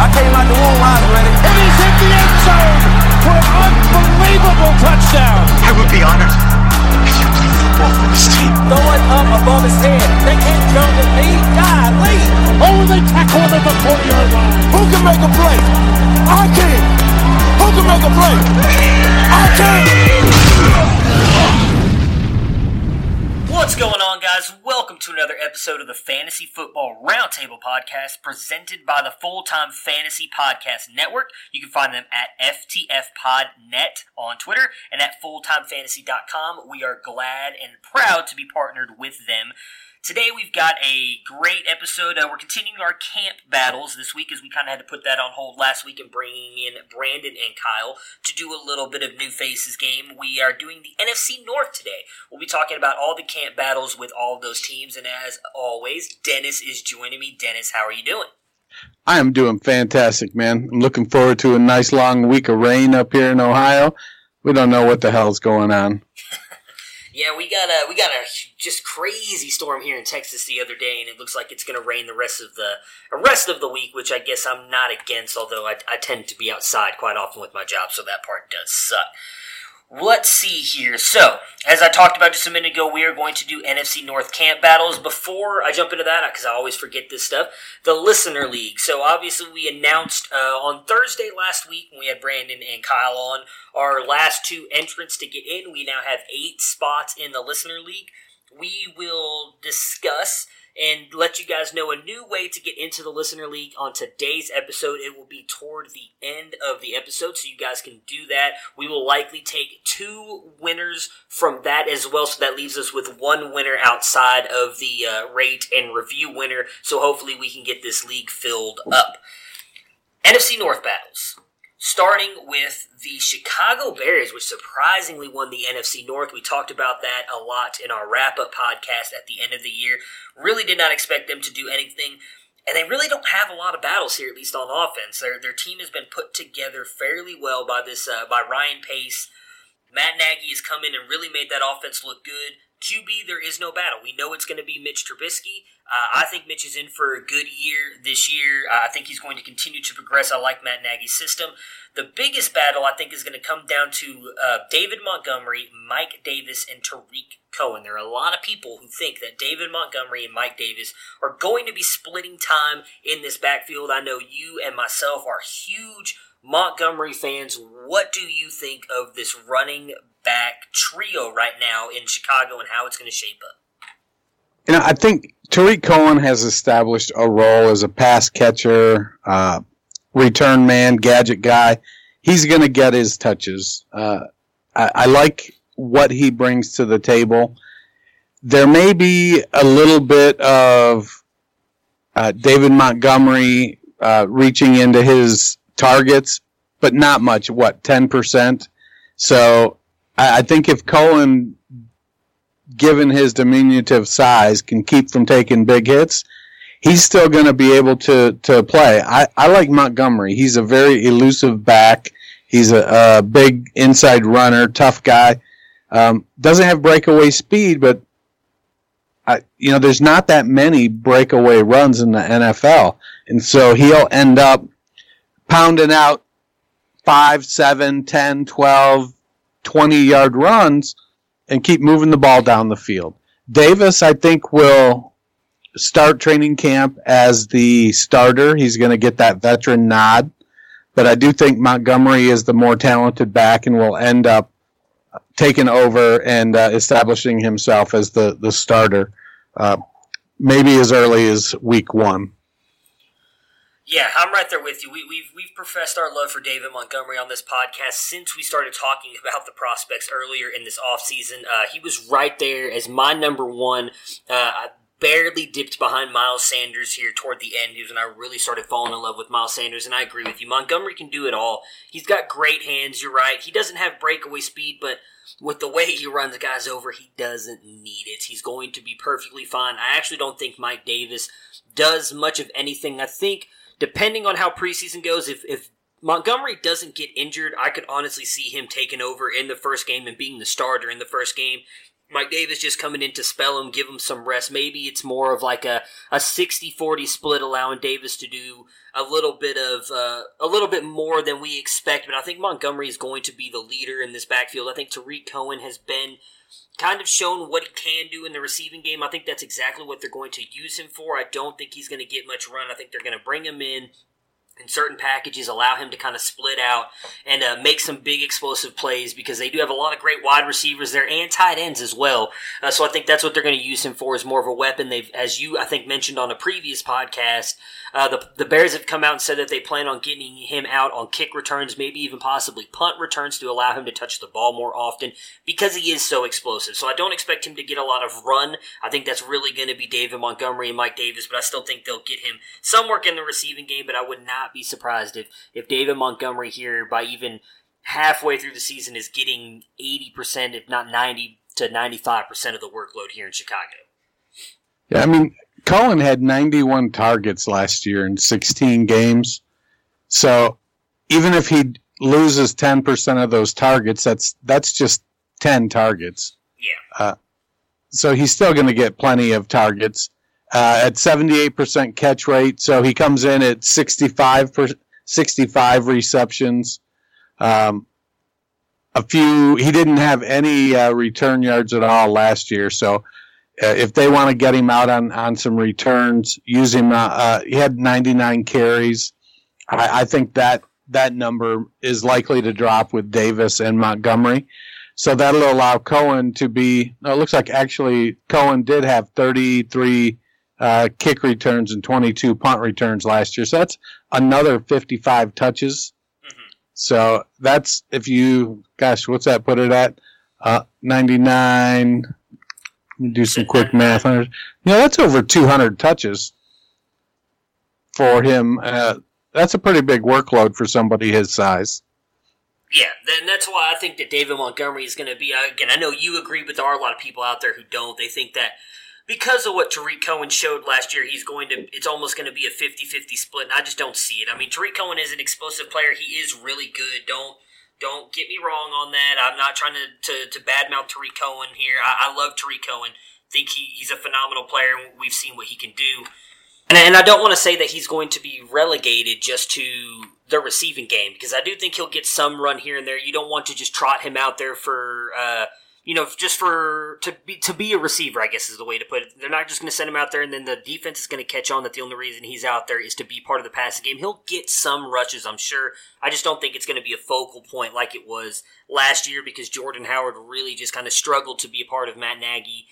I came out the womb, I was ready. And he's hit the end zone for an unbelievable touchdown. I would be honored if you played football for this team. Throw it up above his head. They can't jump with me. God, lead. Oh, they tackle him at the 40 yard line. Who can make a play? I can. Who can make a play? I can. What's going on, guys? Welcome to another episode of the Fantasy Football Roundtable Podcast presented by the Full Time Fantasy Podcast Network. You can find them at FTFPodNet on Twitter and at FullTimeFantasy.com. We are glad and proud to be partnered with them. Today we've got a great episode. Uh, we're continuing our camp battles this week as we kind of had to put that on hold last week and bringing in Brandon and Kyle to do a little bit of New Faces game. We are doing the NFC North today. We'll be talking about all the camp battles with all of those teams, and as always, Dennis is joining me. Dennis, how are you doing? I am doing fantastic, man. I'm looking forward to a nice long week of rain up here in Ohio. We don't know what the hell's going on. Yeah, we got a we got a just crazy storm here in Texas the other day, and it looks like it's going to rain the rest of the rest of the week, which I guess I'm not against. Although I, I tend to be outside quite often with my job, so that part does suck. Let's see here. So, as I talked about just a minute ago, we are going to do NFC North camp battles. Before I jump into that, because I always forget this stuff, the Listener League. So, obviously, we announced uh, on Thursday last week when we had Brandon and Kyle on our last two entrants to get in. We now have eight spots in the Listener League. We will discuss and let you guys know a new way to get into the listener league on today's episode. It will be toward the end of the episode, so you guys can do that. We will likely take two winners from that as well, so that leaves us with one winner outside of the uh, rate and review winner. So hopefully we can get this league filled up. NFC North battles. Starting with the Chicago Bears, which surprisingly won the NFC North. We talked about that a lot in our wrap up podcast at the end of the year. Really did not expect them to do anything. And they really don't have a lot of battles here, at least on offense. Their, their team has been put together fairly well by this uh, by Ryan Pace. Matt Nagy has come in and really made that offense look good. QB, there is no battle. We know it's going to be Mitch Trubisky. Uh, I think Mitch is in for a good year this year. Uh, I think he's going to continue to progress. I like Matt Nagy's system. The biggest battle, I think, is going to come down to uh, David Montgomery, Mike Davis, and Tarik Cohen. There are a lot of people who think that David Montgomery and Mike Davis are going to be splitting time in this backfield. I know you and myself are huge Montgomery fans. What do you think of this running back trio right now in Chicago and how it's going to shape up? You know, I think Tarik Cohen has established a role as a pass catcher, uh, return man, gadget guy. He's going to get his touches. Uh, I, I like what he brings to the table. There may be a little bit of uh, David Montgomery uh, reaching into his targets, but not much. What ten percent? So I, I think if Cohen, given his diminutive size, can keep from taking big hits, he's still going to be able to to play. I, I like Montgomery. He's a very elusive back. He's a, a big inside runner, tough guy. Um, doesn't have breakaway speed, but I, you know, there's not that many breakaway runs in the NFL, and so he'll end up pounding out five, seven, 10, 12, 20 yard runs and keep moving the ball down the field. Davis, I think, will start training camp as the starter. He's going to get that veteran nod. But I do think Montgomery is the more talented back and will end up taking over and uh, establishing himself as the, the starter, uh, maybe as early as week one. Yeah, I'm right there with you. We, we've we've professed our love for David Montgomery on this podcast since we started talking about the prospects earlier in this offseason. Uh, he was right there as my number one. Uh, I barely dipped behind Miles Sanders here toward the end. He was when I really started falling in love with Miles Sanders, and I agree with you. Montgomery can do it all. He's got great hands. You're right. He doesn't have breakaway speed, but with the way he runs guys over, he doesn't need it. He's going to be perfectly fine. I actually don't think Mike Davis does much of anything. I think depending on how preseason goes, if, if Montgomery doesn't get injured, I could honestly see him taking over in the first game and being the starter in the first game. Mike Davis just coming in to spell him, give him some rest. Maybe it's more of like a, a 60-40 split, allowing Davis to do a little bit of uh, a little bit more than we expect. But I think Montgomery is going to be the leader in this backfield. I think Tarik Cohen has been kind of shown what he can do in the receiving game. I think that's exactly what they're going to use him for. I don't think he's going to get much run. I think they're going to bring him in in certain packages, allow him to kind of split out and uh, make some big explosive plays because they do have a lot of great wide receivers there and tight ends as well. Uh, so I think that's what they're going to use him for is more of a weapon. They've, as you I think mentioned on a previous podcast, uh, the the Bears have come out and said that they plan on getting him out on kick returns, maybe even possibly punt returns to allow him to touch the ball more often because he is so explosive. So I don't expect him to get a lot of run. I think that's really going to be David Montgomery and Mike Davis, but I still think they'll get him some work in the receiving game. But I would not be surprised if if David Montgomery here by even halfway through the season is getting eighty percent, if not ninety to ninety five percent of the workload here in Chicago. Yeah, I mean, Cohen had 91 targets last year in 16 games. So even if he loses 10% of those targets, that's that's just 10 targets. Yeah. Uh, so he's still going to get plenty of targets uh, at 78% catch rate. So he comes in at 65 per, 65 receptions. Um, a few. He didn't have any uh, return yards at all last year. So if they want to get him out on, on some returns, use him. Uh, uh, he had 99 carries. I, I, think that that number is likely to drop with Davis and Montgomery. So that'll allow Cohen to be. No, it looks like actually Cohen did have 33 uh, kick returns and 22 punt returns last year. So that's another 55 touches. Mm-hmm. So that's if you, gosh, what's that put it at? Uh, 99 do some quick math on it. Yeah, that's over 200 touches for him. Uh, that's a pretty big workload for somebody his size. Yeah, and that's why I think that David Montgomery is going to be. Uh, again, I know you agree, but there are a lot of people out there who don't. They think that because of what Tarik Cohen showed last year, he's going to. It's almost going to be a 50-50 split, and I just don't see it. I mean, Tarik Cohen is an explosive player. He is really good. Don't don't get me wrong on that. I'm not trying to to, to badmouth Tarik Cohen here. I, I love Tarik Cohen think he, he's a phenomenal player, and we've seen what he can do. And, and I don't want to say that he's going to be relegated just to the receiving game because I do think he'll get some run here and there. You don't want to just trot him out there for, uh, you know, just for to be to be a receiver. I guess is the way to put it. They're not just going to send him out there and then the defense is going to catch on that the only reason he's out there is to be part of the passing game. He'll get some rushes, I'm sure. I just don't think it's going to be a focal point like it was last year because Jordan Howard really just kind of struggled to be a part of Matt Nagy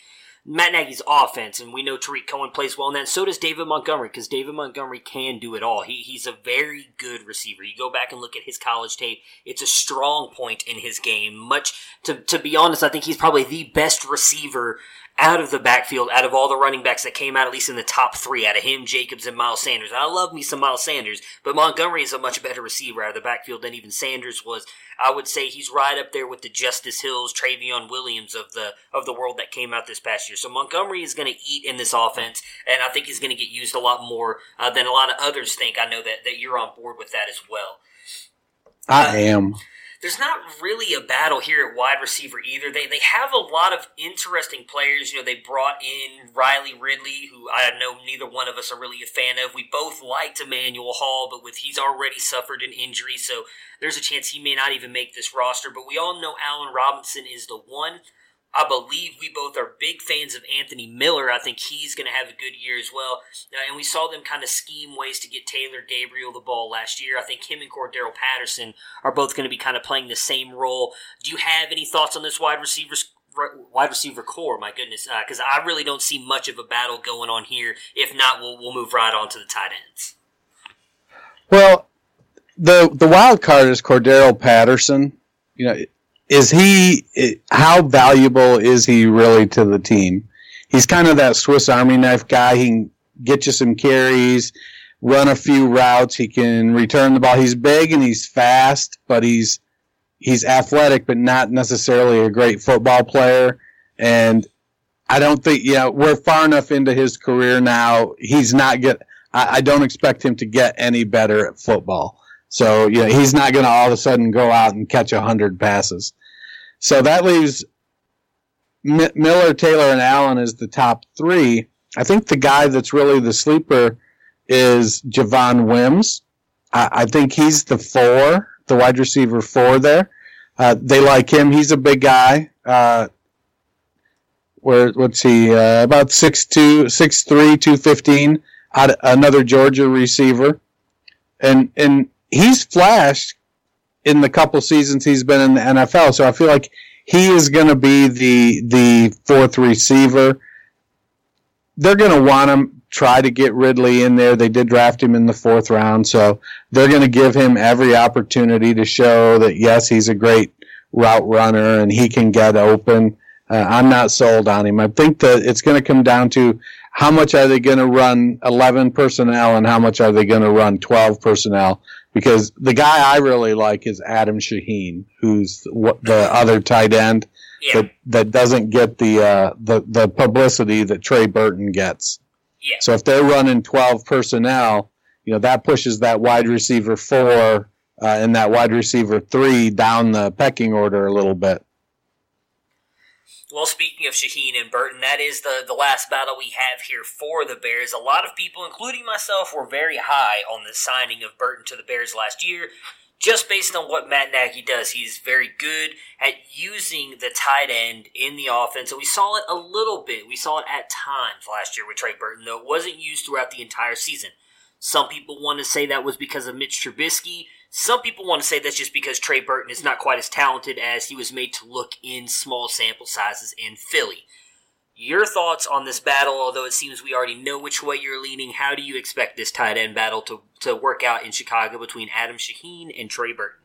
Matt Nagy's offense, and we know Tarik Cohen plays well in that. So does David Montgomery, because David Montgomery can do it all. He, he's a very good receiver. You go back and look at his college tape; it's a strong point in his game. Much to to be honest, I think he's probably the best receiver out of the backfield, out of all the running backs that came out, at least in the top three, out of him, Jacobs, and Miles Sanders. And I love me some Miles Sanders, but Montgomery is a much better receiver out of the backfield than even Sanders was. I would say he's right up there with the Justice Hills, Trayveon Williams of the of the world that came out this past year. So Montgomery is going to eat in this offense, and I think he's going to get used a lot more uh, than a lot of others think. I know that that you're on board with that as well. I uh, am there's not really a battle here at wide receiver either. They they have a lot of interesting players. You know, they brought in Riley Ridley, who I know neither one of us are really a fan of. We both liked Emmanuel Hall, but with he's already suffered an injury, so there's a chance he may not even make this roster. But we all know Allen Robinson is the one. I believe we both are big fans of Anthony Miller. I think he's going to have a good year as well. Uh, and we saw them kind of scheme ways to get Taylor Gabriel the ball last year. I think him and Cordarrelle Patterson are both going to be kind of playing the same role. Do you have any thoughts on this wide receivers? Wide receiver core, my goodness, because uh, I really don't see much of a battle going on here. If not, we'll we'll move right on to the tight ends. Well, the the wild card is Cordarrelle Patterson. You know, is he how valuable is he really to the team? He's kind of that Swiss Army knife guy. He can get you some carries, run a few routes. He can return the ball. He's big and he's fast, but he's he's athletic, but not necessarily a great football player. And I don't think yeah we're far enough into his career now. He's not get. I, I don't expect him to get any better at football. So you know, he's not going to all of a sudden go out and catch hundred passes. So that leaves M- Miller, Taylor, and Allen as the top three. I think the guy that's really the sleeper is Javon Wims. I, I think he's the four, the wide receiver four there. Uh, they like him. He's a big guy. Uh, where let's see, uh, about six two, six three, two fifteen. Another Georgia receiver, and and he's flashed in the couple seasons he's been in the NFL. So I feel like he is going to be the the fourth receiver. They're going to want him try to get Ridley in there. They did draft him in the fourth round, so they're going to give him every opportunity to show that yes, he's a great route runner and he can get open. Uh, I'm not sold on him. I think that it's going to come down to how much are they going to run 11 personnel and how much are they going to run 12 personnel because the guy I really like is Adam Shaheen, who's the other tight end yeah. that that doesn't get the uh, the the publicity that Trey Burton gets. Yeah. So if they're running twelve personnel, you know that pushes that wide receiver four uh, and that wide receiver three down the pecking order a little bit. Well, speaking of Shaheen and Burton, that is the, the last battle we have here for the Bears. A lot of people, including myself, were very high on the signing of Burton to the Bears last year, just based on what Matt Nagy does. He's very good at using the tight end in the offense, and we saw it a little bit. We saw it at times last year with Trey Burton, though it wasn't used throughout the entire season. Some people want to say that was because of Mitch Trubisky. Some people want to say that's just because Trey Burton is not quite as talented as he was made to look in small sample sizes in Philly. Your thoughts on this battle, although it seems we already know which way you're leaning, how do you expect this tight end battle to, to work out in Chicago between Adam Shaheen and Trey Burton?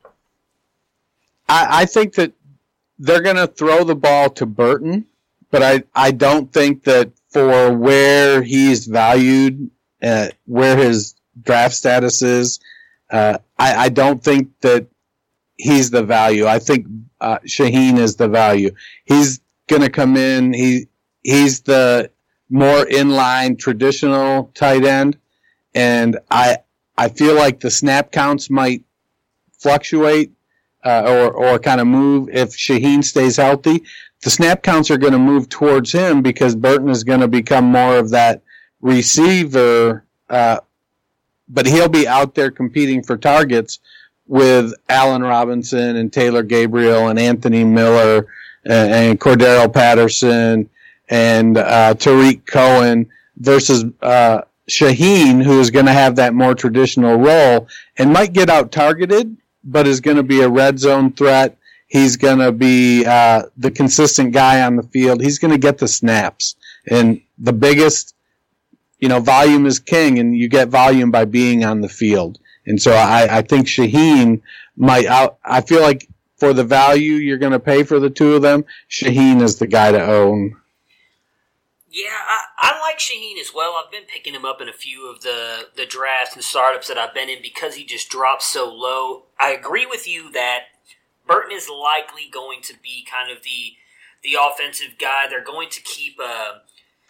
I, I think that they're going to throw the ball to Burton, but I, I don't think that for where he's valued, uh, where his draft status is, uh, I, I, don't think that he's the value. I think uh, Shaheen is the value. He's going to come in. He he's the more inline traditional tight end, and I I feel like the snap counts might fluctuate uh, or or kind of move if Shaheen stays healthy. The snap counts are going to move towards him because Burton is going to become more of that receiver uh, but he'll be out there competing for targets with Allen Robinson and Taylor Gabriel and Anthony Miller and, and Cordarrelle Patterson and uh, Tarik Cohen versus uh, Shaheen, who is going to have that more traditional role and might get out targeted, but is going to be a red zone threat. He's going to be uh, the consistent guy on the field. He's going to get the snaps. And the biggest you know, volume is king, and you get volume by being on the field. And so I, I think Shaheen might. I, I feel like for the value you're going to pay for the two of them, Shaheen is the guy to own. Yeah, I, I like Shaheen as well. I've been picking him up in a few of the, the drafts and startups that I've been in because he just drops so low. I agree with you that Burton is likely going to be kind of the the offensive guy. They're going to keep uh,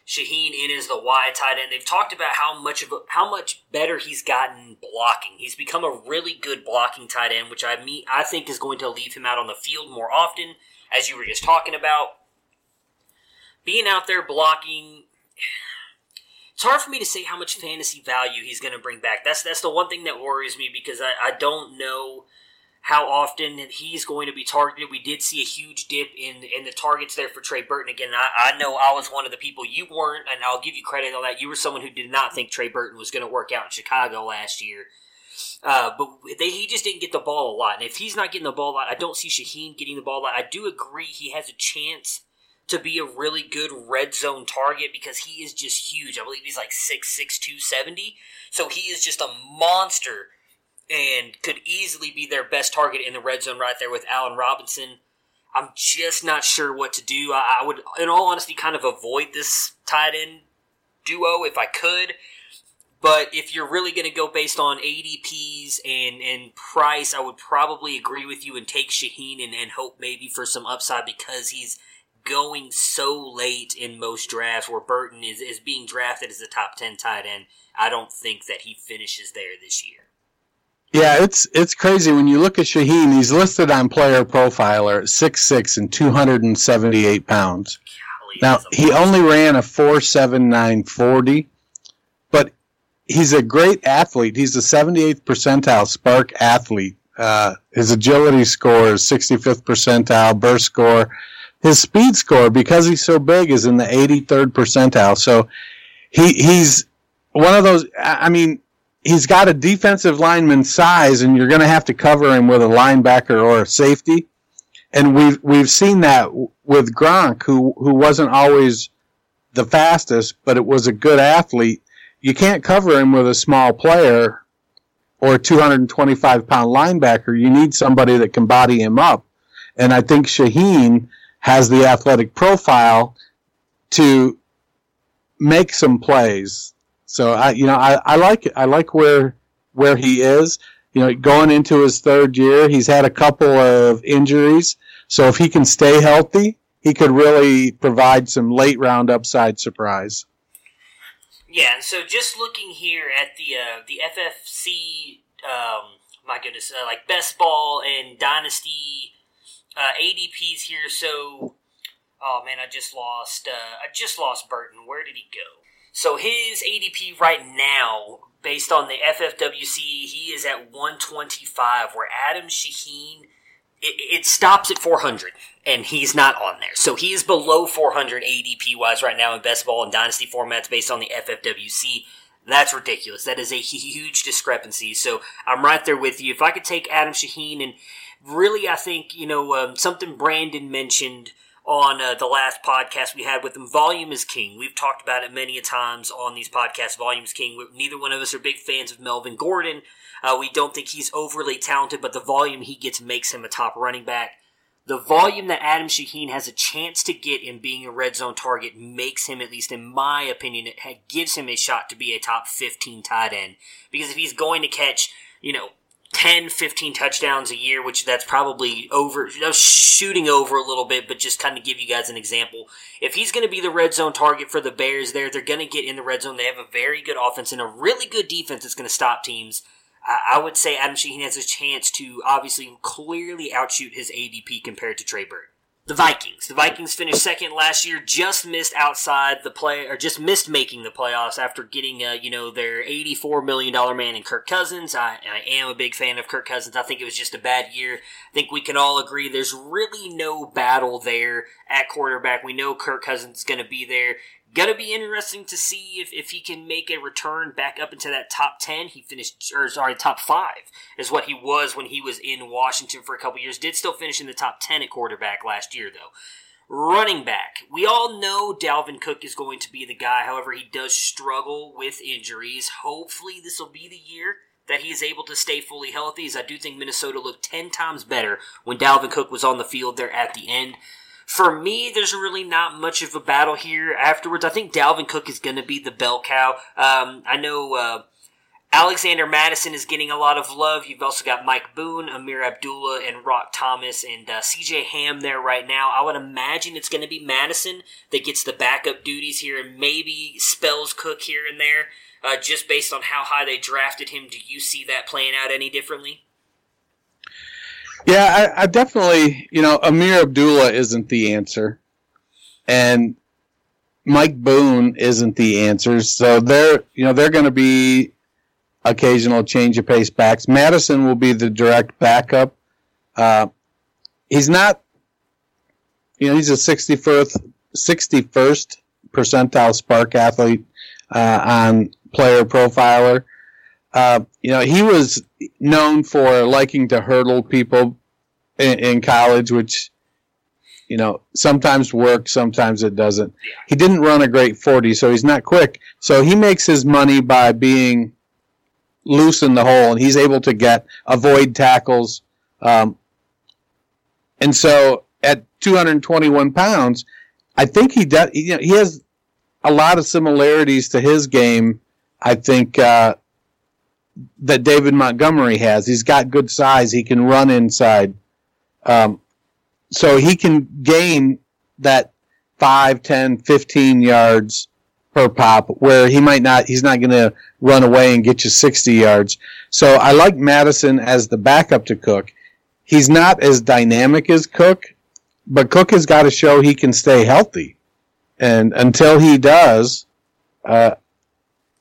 Shaheen in as the wide tight end. They've talked about how much of a, how much better he's gotten blocking. He's become a really good blocking tight end, which I mean I think is going to leave him out on the field more often, as you were just talking about. Being out there blocking, it's hard for me to say how much fantasy value he's going to bring back. That's that's the one thing that worries me because I, I don't know how often he's going to be targeted. We did see a huge dip in in the targets there for Trey Burton. Again, I, I know I was one of the people you weren't, and I'll give you credit on that. You were someone who did not think Trey Burton was going to work out in Chicago last year. Uh, but they, he just didn't get the ball a lot. And if he's not getting the ball a lot, I don't see Shaheen getting the ball a lot. I do agree he has a chance to be a really good red zone target because he is just huge. I believe he's like 6'6", 270. So he is just a monster and could easily be their best target in the red zone right there with Allen Robinson. I'm just not sure what to do. I, I would, in all honesty, kind of avoid this tight end duo if I could. But if you're really going to go based on ADPs and, and price, I would probably agree with you and take Shaheen and, and hope maybe for some upside because he's going so late in most drafts where Burton is, is being drafted as a top 10 tight end. I don't think that he finishes there this year. Yeah, it's it's crazy when you look at Shaheen. He's listed on Player Profiler at six six and two hundred and seventy eight pounds. Golly, Now he only ran a four seven nine forty, but he's a great athlete. He's a seventy eighth percentile SPARQ athlete. Uh, his agility score is sixty fifth percentile. Burst score, his speed score because he's so big is in the eighty third percentile. So he he's one of those. I mean, he's got a defensive lineman size, and you're going to have to cover him with a linebacker or a safety. And we've we've seen that with Gronk, who who wasn't always the fastest, but it was a good athlete. You can't cover him with a small player or a 225 pound linebacker. You need somebody that can body him up. And I think Shaheen has the athletic profile to make some plays. So I, you know, I, I like I like where where he is. You know, going into his third year, he's had a couple of injuries. So if he can stay healthy, he could really provide some late round upside surprise. Yeah, and so just looking here at the uh, the FFC, um, my goodness, uh, like best ball and dynasty uh, ADPs here. So, oh man, I just lost. Uh, I just lost Burton. Where did he go? So his ADP right now, based on the FFWC, he is at 125. Where Adam Shaheen, it, it stops at 400, and he's not on there. So he is below 400 ADP wise right now in best ball and dynasty formats based on the FFWC. That's ridiculous. That is a huge discrepancy. So I'm right there with you. If I could take Adam Shaheen and really, I think, you know, um, something Brandon mentioned on uh, the last podcast we had with him, volume is king. We've talked about it many a times on these podcasts. Volume is king. Neither one of us are big fans of Melvin Gordon. Uh, we don't think he's overly talented, but the volume he gets makes him a top running back. The volume that Adam Shaheen has a chance to get in being a red zone target makes him, at least in my opinion, it gives him a shot to be a top 15 tight end. Because if he's going to catch, you know, 10, 15 touchdowns a year, which that's probably over, you know, shooting over a little bit, but just kind of give you guys an example. If he's going to be the red zone target for the Bears there, they're going to get in the red zone. They have a very good offense and a really good defense that's going to stop teams. I would say Adam Shaheen has a chance to obviously clearly outshoot his ADP compared to Trey Bird. The Vikings. The Vikings finished second last year, just missed outside the play, or just missed making the playoffs after getting, uh, you know, their $84 million man in Kirk Cousins. I, I am a big fan of Kirk Cousins. I think it was just a bad year. I think we can all agree there's really no battle there at quarterback. We know Kirk Cousins is going to be there. Gonna be interesting to see if, if he can make a return back up into that top 10. He finished, or sorry, top 5 is what he was when he was in Washington for a couple years. Did still finish in the top 10 at quarterback last year, though. Running back. We all know Dalvin Cook is going to be the guy. However, he does struggle with injuries. Hopefully, this will be the year that he is able to stay fully healthy, as I do think Minnesota looked 10 times better when Dalvin Cook was on the field there at the end. For me, there's really not much of a battle here afterwards. I think Dalvin Cook is going to be the bell cow. Um, I know uh, Alexander Mattison is getting a lot of love. You've also got Mike Boone, Ameer Abdullah, and Roc Thomas, and uh, CJ Ham there right now. I would imagine it's going to be Mattison that gets the backup duties here and maybe spells Cook here and there, uh, just based on how high they drafted him. Do you see that playing out any differently? Yeah, I, I definitely, you know, Ameer Abdullah isn't the answer, and Mike Boone isn't the answer. So they're, you know, they're going to be occasional change of pace backs. Mattison will be the direct backup Uh, he's not, you know, he's a 61st, 61st percentile SPARQ athlete uh, on Player Profiler. Uh, you know, he was known for liking to hurdle people in, in college, which you know, sometimes works, sometimes it doesn't. He didn't run a great 40, so he's not quick. So he makes his money by being loose in the hole, and he's able to get avoid tackles. Um, and so at 221 pounds, I think he does. You know, he has a lot of similarities to his game. I think uh, that David Montgomery has. He's got good size. He can run inside. Um, so he can gain that 5, 10, 15 yards per pop where he might not, he's not going to run away and get you 60 yards. So I like Mattison as the backup to Cook. He's not as dynamic as Cook, but Cook has got to show he can stay healthy. And until he does, uh,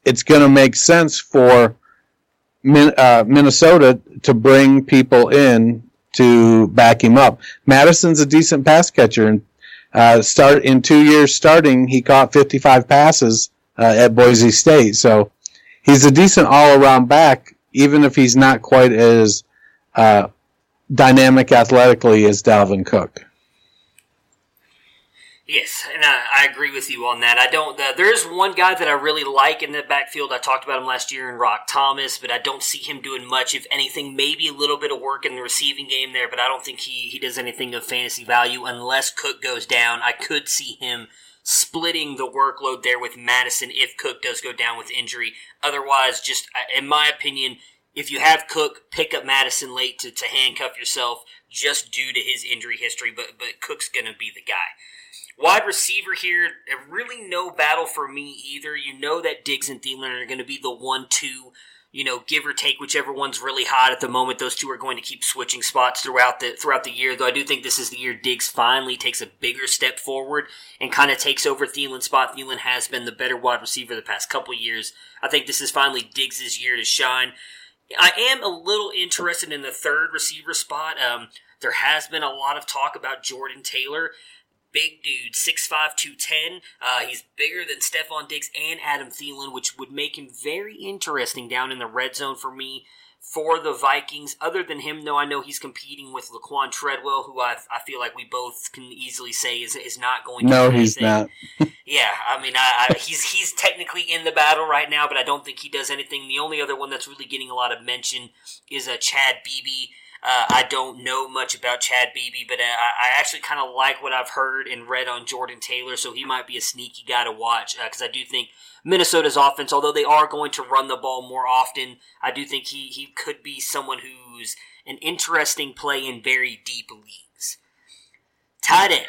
it's going to make sense for Uh, Minnesota to bring people in to back him up. Mattison's a decent pass catcher, and uh, start in two years starting, he caught 55 passes uh, at Boise State. So he's a decent all-around back, even if he's not quite as uh, dynamic athletically as Dalvin Cook. Yes, and I, I, agree with you on that. I don't. Uh, there is one guy that I really like in the backfield. I talked about him last year in Roc Thomas, but I don't see him doing much. If anything, maybe a little bit of work in the receiving game there, but I don't think he he does anything of fantasy value unless Cook goes down. I could see him splitting the workload there with Mattison if Cook does go down with injury. Otherwise, just uh, in my opinion, if you have Cook, pick up Mattison late to, to handcuff yourself just due to his injury history. But but Cook's gonna be the guy. Wide receiver here, really no battle for me either. You know that Diggs and Thielen are going to be the one, two, you know, give or take whichever one's really hot at the moment. Those two are going to keep switching spots throughout the throughout the year. Though I do think this is the year Diggs finally takes a bigger step forward and kind of takes over Thielen's spot. Thielen has been the better wide receiver the past couple years. I think this is finally Diggs' year to shine. I am a little interested in the third receiver spot. Um, there has been a lot of talk about Jordan Taylor big dude, 6'5", 210. Uh, he's bigger than Stefon Diggs and Adam Thielen, which would make him very interesting down in the red zone for me for the Vikings. Other than him, though, I know he's competing with Laquan Treadwell, who I, I feel like we both can easily say is, is not going to No, he's not. yeah, I mean, I, I, he's he's technically in the battle right now, but I don't think he does anything. The only other one that's really getting a lot of mention is a uh, Chad Beebe. Uh, I don't know much about Chad Beebe, but uh, I, I actually kind of like what I've heard and read on Jordan Taylor, so he might be a sneaky guy to watch because uh, I do think Minnesota's offense, although they are going to run the ball more often, I do think he, he could be someone who's an interesting play in very deep leagues. Tight end.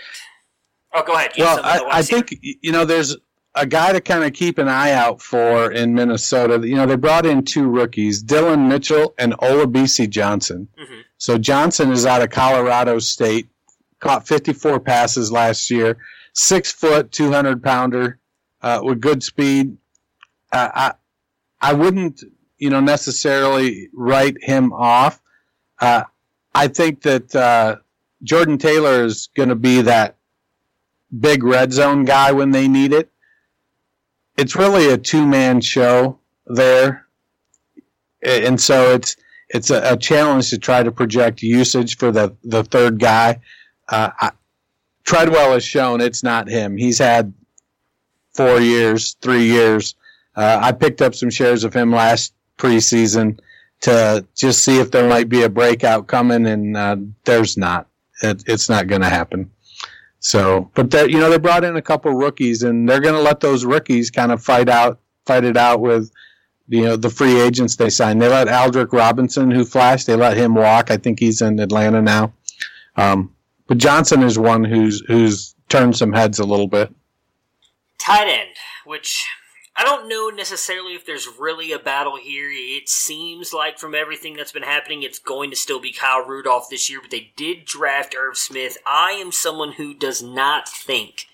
Oh, go ahead. You well, I, I think you know there's a guy to kind of keep an eye out for in Minnesota. You know, they brought in two rookies, Dillon Mitchell and Olabisi Johnson. Mm-hmm. So Johnson is out of Colorado State, caught 54 passes last year, six foot, 200 pounder uh, with good speed. Uh, I I wouldn't you know necessarily write him off. Uh, I think that uh, Jordan Taylor is going to be that big red zone guy when they need it it's really a two man show there, and so it's it's a, a, challenge to try to project usage for the the third guy. Uh, I, Treadwell has shown it's not him. He's had four years, three years. Uh, I picked up some shares of him last preseason to just see if there might be a breakout coming, and uh, there's not. It, it's not going to happen. So, but that you know they brought in a couple rookies, and they're going to let those rookies kind of fight out, fight it out with you know the free agents they signed. They let Aldrick Robinson, who flashed, they let him walk. I think he's in Atlanta now. Um, but Johnson is one who's who's turned some heads a little bit. Tight end, which I don't know necessarily if there's really a battle here. It seems like from everything that's been happening, it's going to still be Kyle Rudolph this year, but they did draft Irv Smith. I am someone who does not think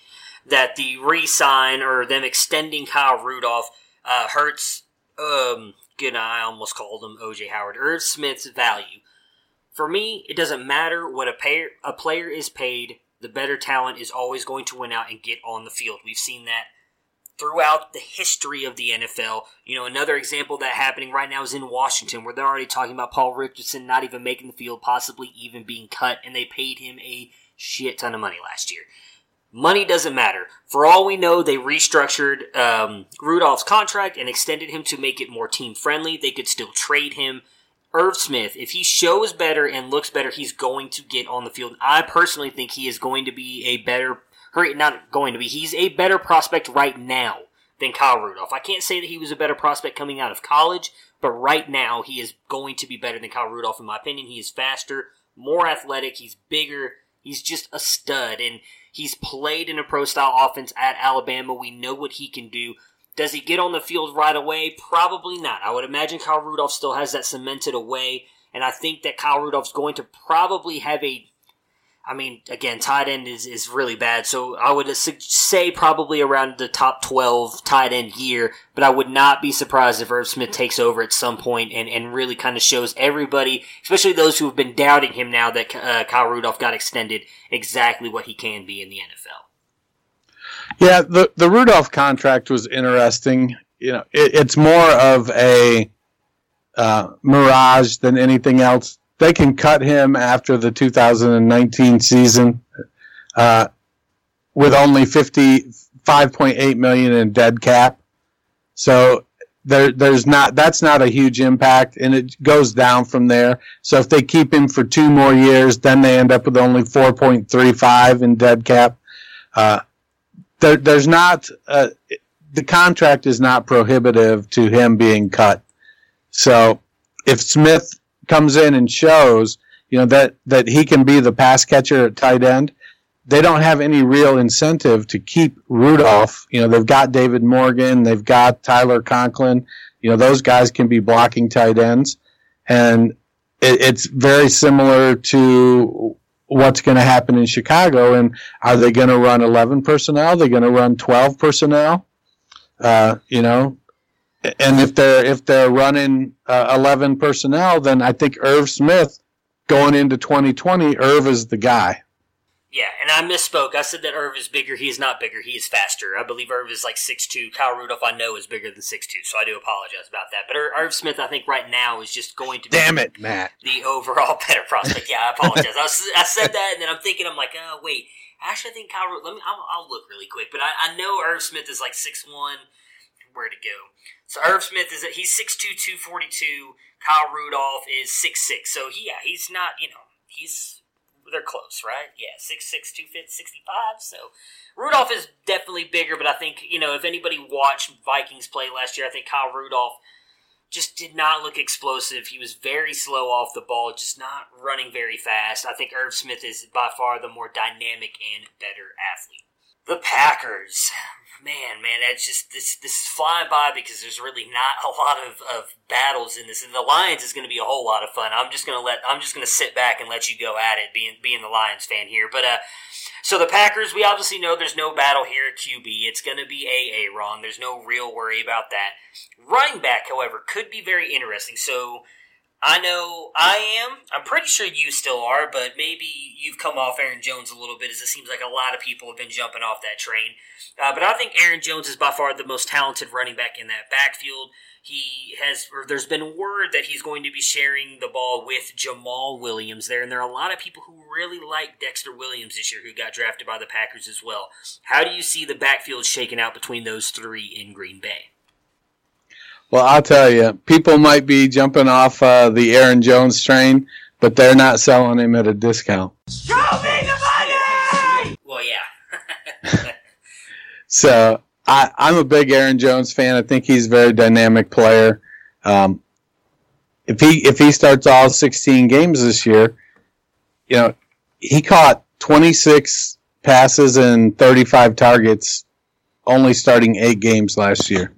that the re-sign or them extending Kyle Rudolph uh, hurts. Um, good, I almost called him OJ Howard. Irv Smith's value For me, it doesn't matter what a a player is paid. The better talent is always going to win out and get on the field. We've seen that throughout the history of the NFL. You know, another example that happening right now is in Washington, where they're already talking about Paul Richardson not even making the field, possibly even being cut, and they paid him a shit ton of money last year. Money doesn't matter. For all we know, they restructured um, Rudolph's contract and extended him to make it more team friendly. They could still trade him. Irv Smith, if he shows better and looks better, he's going to get on the field. I personally think he is going to be a better, or not going to be, he's a better prospect right now than Kyle Rudolph. I can't say that he was a better prospect coming out of college, but right now he is going to be better than Kyle Rudolph in my opinion. He is faster, more athletic, he's bigger, he's just a stud, and he's played in a pro style offense at Alabama. We know what he can do. Does he get on the field right away? Probably not. I would imagine Kyle Rudolph still has that cemented away, and I think that Kyle Rudolph's going to probably have a. I mean, again, tight end is, is really bad, so I would say probably around the top 12 tight end year, but I would not be surprised if Irv Smith takes over at some point and, and really kind of shows everybody, especially those who have been doubting him now that uh, Kyle Rudolph got extended, exactly what he can be in the NFL. Yeah, the the Rudolph contract was interesting. You know, it, it's more of a uh, mirage than anything else. They can cut him after the 2019 season uh, with only 55.8 million in dead cap. So there, there's not that's not a huge impact, and it goes down from there. So if they keep him for two more years, then they end up with only 4.35 in dead cap. Uh, there, there's not uh, the contract is not prohibitive to him being cut. So if Smith comes in and shows, you know, that, that he can be the pass catcher at tight end, they don't have any real incentive to keep Rudolph. You know, they've got David Morgan, they've got Tyler Conklin. You know, those guys can be blocking tight ends. And it, it's very similar to what's going to happen in Chicago, and are they going to run 11 personnel? Are they going to run 12 personnel? Uh, you know, and if they're if they're running uh, 11 personnel, then I think Irv Smith going into 2020, Irv is the guy. Yeah, and I misspoke. I said that Irv is bigger. He is not bigger. He is faster. I believe Irv is like six two. Kyle Rudolph, I know, is bigger than six two. So I do apologize about that. But Irv Smith, I think right now is just going to. Be Damn it, Matt. The overall better prospect. Yeah, I apologize. I, was, I, said that, and then I'm thinking, I'm like, oh wait. Actually, I think Kyle. Let me. I'll, I'll look really quick. But I, I know Irv Smith is like six one. Where to go? So Irv Smith is he's 6'2", 242. Kyle Rudolph is six six. So he, yeah, he's not. You know, he's they're close, right? Yeah, 6'6", 265. So Rudolph is definitely bigger, but I think, you know, if anybody watched Vikings play last year, I think Kyle Rudolph just did not look explosive. He was very slow off the ball, just not running very fast. I think Irv Smith is by far the more dynamic and better athlete. The Packers man, man, that's just this this is flying by because there's really not a lot of, of battles in this. And the Lions is going to be a whole lot of fun. I'm just going to let I'm just going to sit back and let you go at it, being being the Lions fan here. But uh, so the Packers, we obviously know there's no battle here at QB. It's going to be Aaron. There's no real worry about that. Running back, however, could be very interesting. So I know I am. I'm pretty sure you still are, but maybe you've come off Aaron Jones a little bit, as it seems like a lot of people have been jumping off that train. Uh, but I think Aaron Jones is by far the most talented running back in that backfield. He has, or there's been word that he's going to be sharing the ball with Jamaal Williams there, and there are a lot of people who really like Dexter Williams this year who got drafted by the Packers as well. How do you see the backfield shaking out between those three in Green Bay? Well, I'll tell you, people might be jumping off uh, the Aaron Jones train, but they're not selling him at a discount. Show me the money! Well, yeah. so I, I'm a big Aaron Jones fan. I think he's a very dynamic player. Um, if he if he starts all 16 games this year, you know, he caught 26 passes and 35 targets, only starting eight games last year.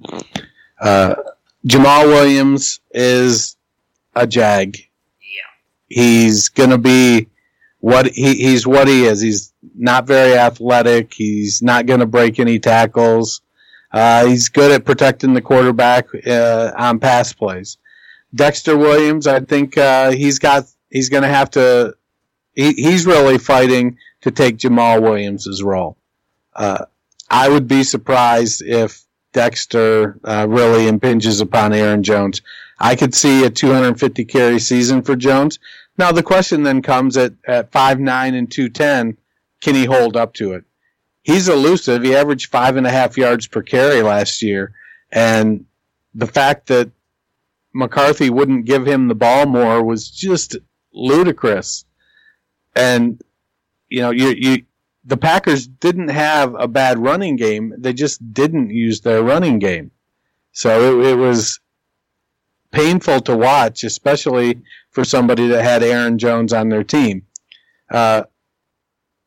Uh, Jamaal Williams is a jag. Yeah. He's gonna be what he, he's what he is. He's not very athletic. He's not gonna break any tackles. Uh, he's good at protecting the quarterback uh, on pass plays. Dexter Williams, I think uh, he's got he's going to have to. He, he's really fighting to take Jamaal Williams' role. Uh, I would be surprised if Dexter uh, really impinges upon Aaron Jones. I could see a 250 carry season for Jones. Now the question then comes at at five nine and 210, can he hold up to it? He's elusive. He averaged five and a half yards per carry last year, and the fact that McCarthy wouldn't give him the ball more was just ludicrous. And you know, you you the Packers didn't have a bad running game. They just didn't use their running game. So it, it was painful to watch, especially for somebody that had Aaron Jones on their team. Uh,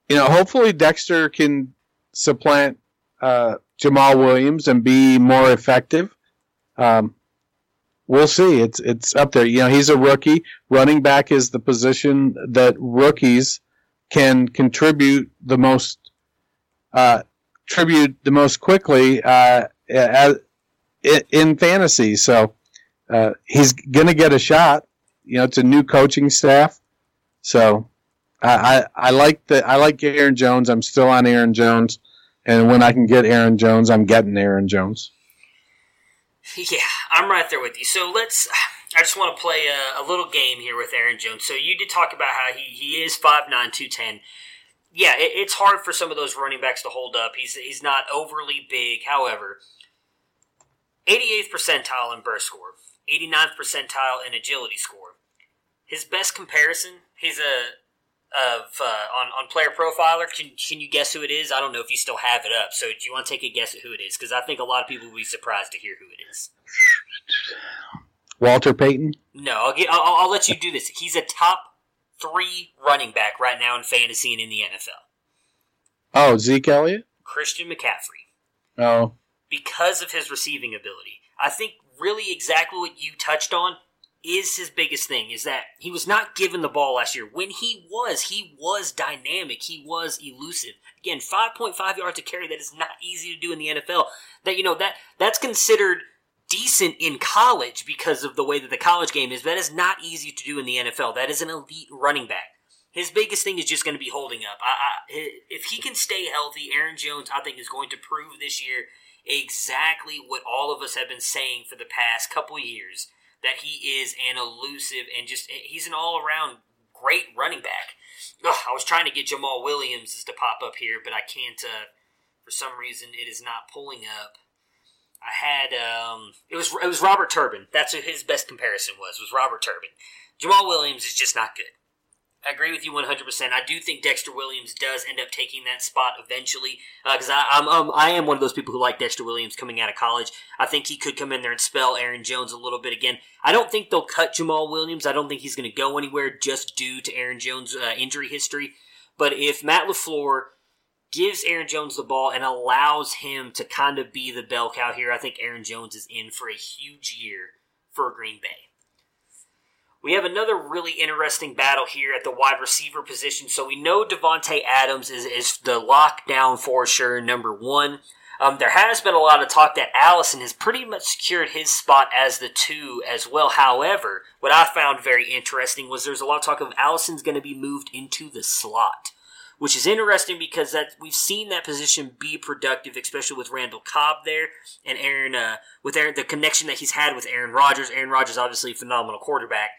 you know, hopefully Dexter can supplant uh, Jamaal Williams and be more effective. Um, we'll see. It's it's up there. You know, he's a rookie. Running back is the position that rookies can contribute the most, uh, tribute the most quickly uh, as, in fantasy. So uh, he's going to get a shot. You know, it's a new coaching staff. So I, I, I like the I like Aaron Jones. I'm still on Aaron Jones, and when I can get Aaron Jones, I'm getting Aaron Jones. Yeah, I'm right there with you. So let's. I just want to play a, a, little game here with Aaron Jones. So you did talk about how he, he is 5'9", 210. Yeah, it, it's hard for some of those running backs to hold up. He's he's not overly big. However, 88th percentile in burst score, 89th percentile in agility score. His best comparison, he's a of uh, on on Player Profiler. Can can you guess who it is? I don't know if you still have it up. So do you want to take a guess at who it is? Because I think a lot of people will be surprised to hear who it is. Walter Payton? No, I'll, get, I'll, I'll let you do this. He's a top three running back right now in fantasy and in the NFL. Oh, Zeke Elliott? Christian McCaffrey. Oh. Because of his receiving ability. I think really exactly what you touched on is his biggest thing is that he was not given the ball last year. When he was, he was dynamic. He was elusive. Again, 5.5 yards a carry, that is not easy to do in the NFL. That, you know, that that's considered – decent in college because of the way that the college game is. That is not easy to do in the NFL. That is an elite running back. His biggest thing is just going to be holding up. I, I, if he can stay healthy, Aaron Jones, I think, is going to prove this year exactly what all of us have been saying for the past couple years that he is an elusive and just he's an all around great running back. Ugh, I was trying to get Jamaal Williams to pop up here, but I can't. Uh, for some reason, it is not pulling up. I had um, it was it was Robert Turbin. That's what his best comparison was. Was Robert Turbin. Jamaal Williams is just not good. I agree with you 100%. I do think Dexter Williams does end up taking that spot eventually because uh, I'm um, I am one of those people who like Dexter Williams coming out of college. I think he could come in there and spell Aaron Jones a little bit again. I don't think they'll cut Jamaal Williams. I don't think he's going to go anywhere just due to Aaron Jones' uh, injury history. But if Matt LaFleur gives Aaron Jones the ball and allows him to kind of be the bell cow here, I think Aaron Jones is in for a huge year for Green Bay. We have another really interesting battle here at the wide receiver position. So we know Davante Adams is, is the lockdown for sure, number one. Um, there has been a lot of talk that Allison has pretty much secured his spot as the two as well. However, what I found very interesting was there's a lot of talk of Allison's going to be moved into the slot which is interesting because that we've seen that position be productive, especially with Randall Cobb there and Aaron uh, with Aaron, the connection that he's had with Aaron Rodgers. Aaron Rodgers, obviously, a phenomenal quarterback.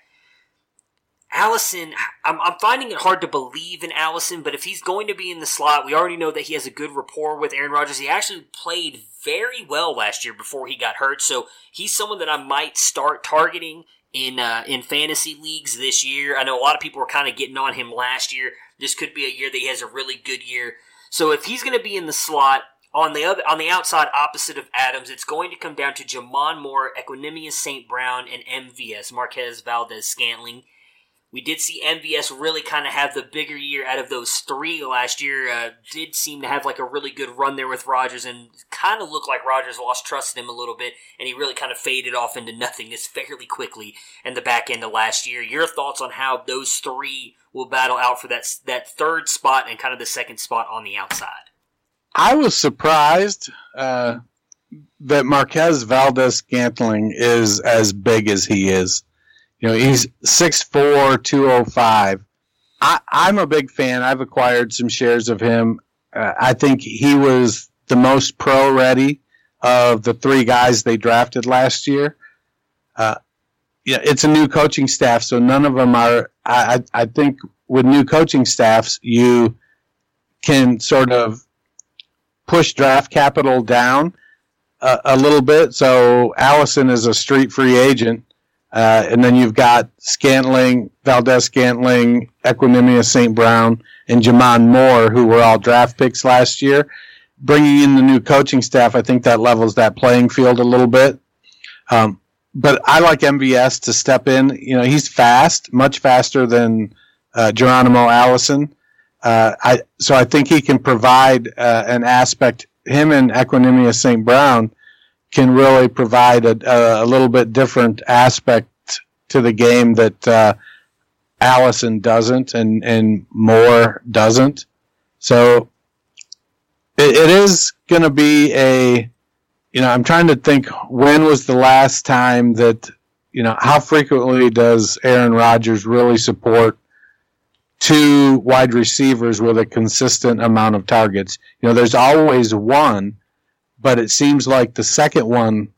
Allison, I'm, I'm finding it hard to believe in Allison, but if he's going to be in the slot, we already know that he has a good rapport with Aaron Rodgers. He actually played very well last year before he got hurt, so he's someone that I might start targeting in uh, in fantasy leagues this year. I know a lot of people were kind of getting on him last year. This could be a year that he has a really good year. So if he's going to be in the slot on the other on the outside opposite of Adams, it's going to come down to J'Mon Moore, Equanimeous St. Brown, and MVS Marquez Valdes Scantling. We did see MVS really kind of have the bigger year out of those three last year. Uh, did seem to have like a really good run there with Rodgers, and kind of looked like Rodgers lost trust in him a little bit, and he really kind of faded off into nothingness fairly quickly in the back end of last year. Your thoughts on how those three will battle out for that that third spot and kind of the second spot on the outside? I was surprised uh, that Marquez Valdes Scantling is as big as he is. Know, he's 6'4", 205. I, I'm a big fan. I've acquired some shares of him. Uh, I think he was the most pro ready of the three guys they drafted last year. Uh, yeah, it's a new coaching staff, so none of them are. I, I think with new coaching staffs, you can sort of push draft capital down a, a little bit. So Allison is a street free agent. Uh, and then you've got Scantling, Valdes Scantling, Equanimeous St. Brown, and J'Mon Moore, who were all draft picks last year. Bringing in the new coaching staff, I think that levels that playing field a little bit. Um, but I like MVS to step in. You know, he's fast, much faster than uh, Geronimo Allison. Uh, I so I think he can provide uh, an aspect. Him and Equanimeous St. Brown can really provide a, a, little bit different aspect to the game that uh, Allison doesn't, and and Moore doesn't. So it, it is going to be a. You know, I'm trying to think when was the last time that you know how frequently does Aaron Rodgers really support two wide receivers with a consistent amount of targets. You know, there's always one, but it seems like the second one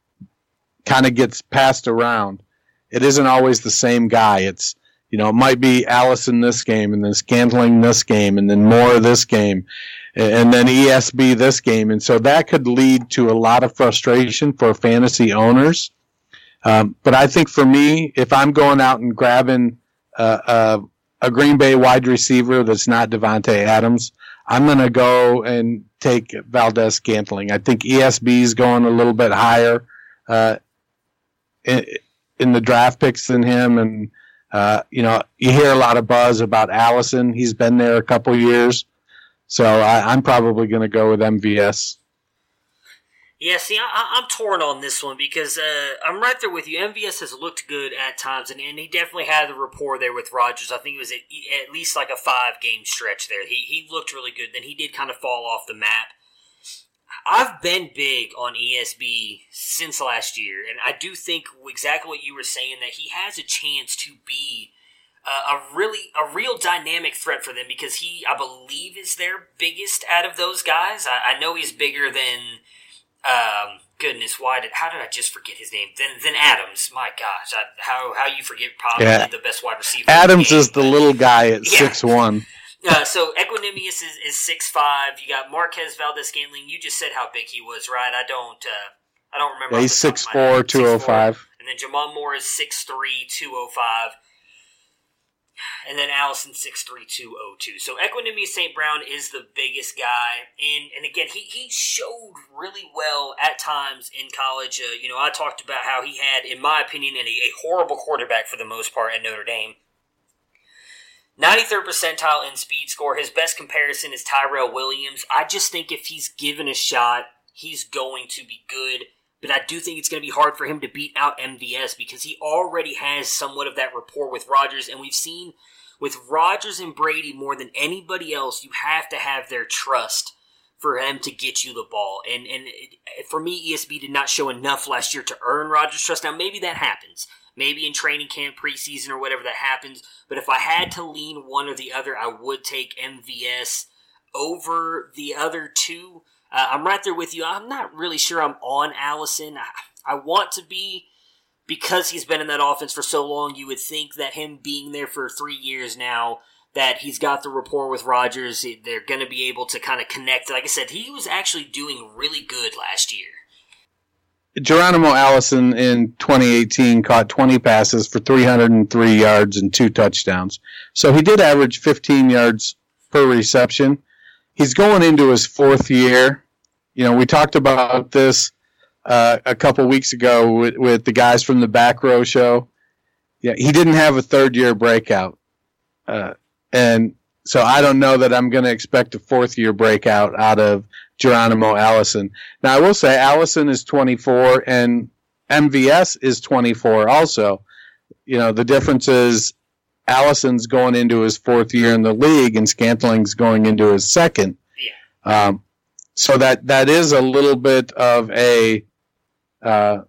kind of gets passed around. It isn't always the same guy. It's, you know, it might be Allison this game and then Scantling this game and then Moore this game and then ESB this game. And so that could lead to a lot of frustration for fantasy owners. Um, but I think for me, if I'm going out and grabbing uh, uh, a Green Bay wide receiver that's not Davante Adams, I'm going to go and take Valdes Scantling. I think ESB is going a little bit higher uh, in, in, the draft picks than him, and uh, you know you hear a lot of buzz about Allison. He's been there a couple years, so I, I'm probably going to go with MVS. Yeah, see, I, am torn on this one because uh, I'm right there with you. MVS has looked good at times, and, and he definitely had the rapport there with Rodgers. I think it was at, at least like a five game stretch there. He, he looked really good. Then he did kind of fall off the map. I've been big on ESB since last year, and I do think exactly what you were saying that he has a chance to be uh, a really a real dynamic threat for them because he, I believe, is their biggest out of those guys. I, I know he's bigger than um, goodness, why did how did I just forget his name? Then then Adams. My gosh, I, how how you forget probably yeah. the best wide receiver. Adams is the little guy at six yeah. one. Uh, so Equanimeous is, is six five. You got Marquez Valdes Scantling. You just said how big he was, right? I don't uh, I don't remember. Yeah, he's six four, two oh five. And then J'Mon Moore is six three, two oh five and then Allison six three two oh two. So Equanimeous St. Brown is the biggest guy, and and again he he showed really well at times in college. Uh, you know, I talked about how he had, in my opinion, a, a horrible quarterback for the most part at Notre Dame. 93rd percentile in speed score. His best comparison is Tyrell Williams. I just think if he's given a shot, he's going to be good but I do think it's going to be hard for him to beat out MVS because he already has somewhat of that rapport with Rodgers, and we've seen with Rodgers and Brady more than anybody else, you have to have their trust for him to get you the ball. And and it, for me, ESB did not show enough last year to earn Rodgers' trust. Now maybe that happens. Maybe in training camp, preseason, or whatever that happens. But if I had to lean one or the other, I would take MVS over the other two. Uh, I'm right there with you. I'm not really sure I'm on Allison. I, I want to be because he's been in that offense for so long. You would think that him being there for three years now, that he's got the rapport with Rodgers, they're going to be able to kind of connect. Like I said, he was actually doing really good last year. Geronimo Allison in 2018 caught 20 passes for 303 yards and two touchdowns. So he did average 15 yards per reception he's going into his fourth year. You know, we talked about this uh, a couple weeks ago with, with the guys from the back row show. Yeah, he didn't have a third year breakout, uh, and so I don't know that I'm going to expect a fourth year breakout out of Geronimo Allison. Now I will say Allison is 24 and MVS is 24 also. You know, the difference is Allison's going into his fourth year in the league, and Scantling's going into his second. Yeah. Um, so that that is a little bit of a uh,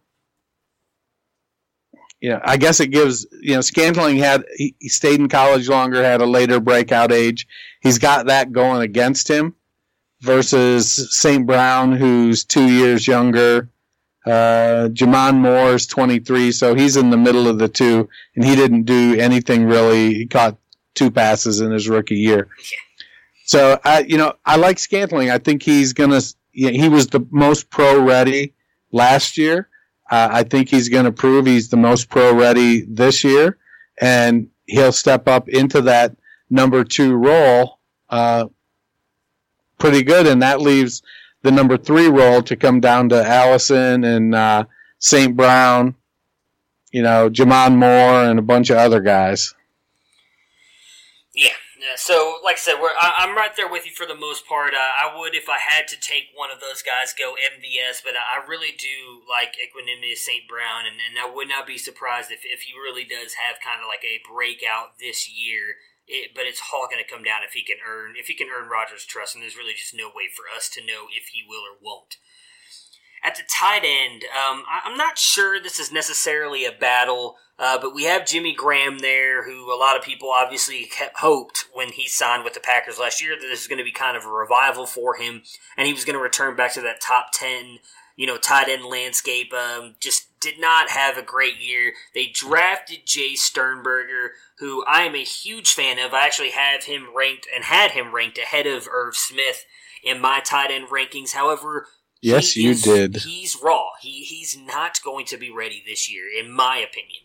you know, I guess it gives, you know, Scantling had, he, he stayed in college longer, had a later breakout age. He's got that going against him versus St. Brown, who's two years younger. Uh, J'Mon Moore is 23, so he's in the middle of the two, and he didn't do anything really. He caught two passes in his rookie year. So I, you know, I like Scantling. I think he's gonna. He was the most pro ready last year. Uh, I think he's going to prove he's the most pro ready this year, and he'll step up into that number two role uh, pretty good. And that leaves the number three role to come down to Allison and uh, St. Brown, you know, J'Mon Moore, and a bunch of other guys. Yeah. So like I said, I, am right there with you for the most part. Uh, I would, if I had to take one of those guys, go MVS, but I, I really do like Equanimeous St. Brown, and, and I would not be surprised if, if he really does have kind of like a breakout this year. It, but it's all going to come down if he can earn if he can earn Rodgers' trust, and there's really just no way for us to know if he will or won't. At the tight end, um, I, am not sure this is necessarily a battle, uh, but we have Jimmy Graham there, who a lot of people obviously hoped when he signed with the Packers last year that this is going to be kind of a revival for him, and he was going to return back to that top ten, you know, tight end landscape. Um, just did not have a great year. They drafted Jace Sternberger, who I am a huge fan of. I actually have him ranked and had him ranked ahead of Irv Smith in my tight end rankings. However, Yes, you is, did. He's raw. He he's not going to be ready this year, in my opinion.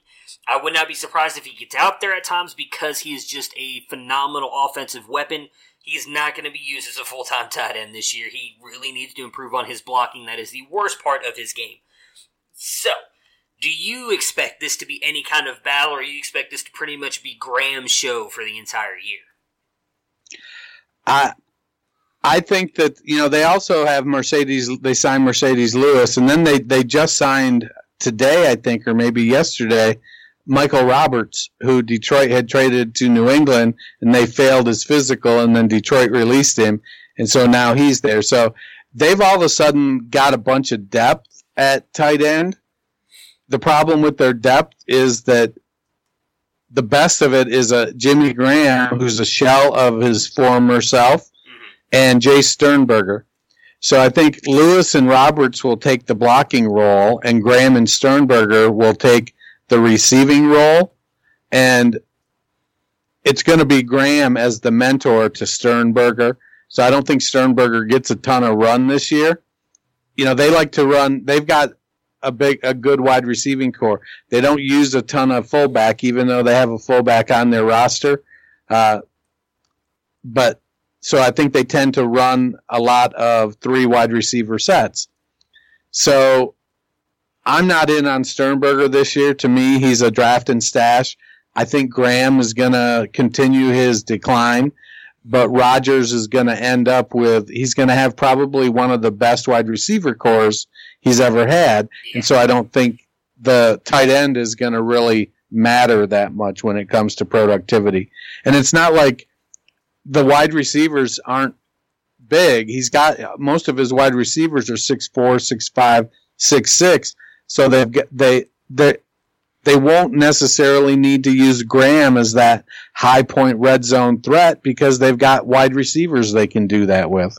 I would not be surprised if he gets out there at times because he is just a phenomenal offensive weapon. He is not going to be used as a full time tight end this year. He really needs to improve on his blocking. That is the worst part of his game. So, do you expect this to be any kind of battle, or you expect this to pretty much be Graham's show for the entire year? I I think that you know they also have Marcedes. They signed Marcedes Lewis, and then they they just signed today, I think, or maybe yesterday, Michael Roberts, who Detroit had traded to New England, and they failed his physical, and then Detroit released him, and so now he's there. So they've all of a sudden got a bunch of depth at tight end. The problem with their depth is that the best of it is a Jimmy Graham, who's a shell of his former self mm-hmm. and Jace Sternberger. So I think Lewis and Roberts will take the blocking role, and Graham and Sternberger will take the receiving role. And it's going to be Graham as the mentor to Sternberger. So I don't think Sternberger gets a ton of run this year. You know, they like to run, they've got a big, a good wide receiving core. They don't use a ton of fullback, even though they have a fullback on their roster. Uh, but so I think they tend to run a lot of three wide receiver sets. So I'm not in on Sternberger this year. To me, he's a draft and stash. I think Graham is going to continue his decline, but Rodgers is going to end up with, he's going to have probably one of the best wide receiver cores he's ever had. And so I don't think the tight end is going to really matter that much when it comes to productivity. And it's not like the wide receivers aren't big. He's got most of his wide receivers are six four, six five, six six. So they've got, they they they won't necessarily need to use Graham as that high point red zone threat because they've got wide receivers they can do that with.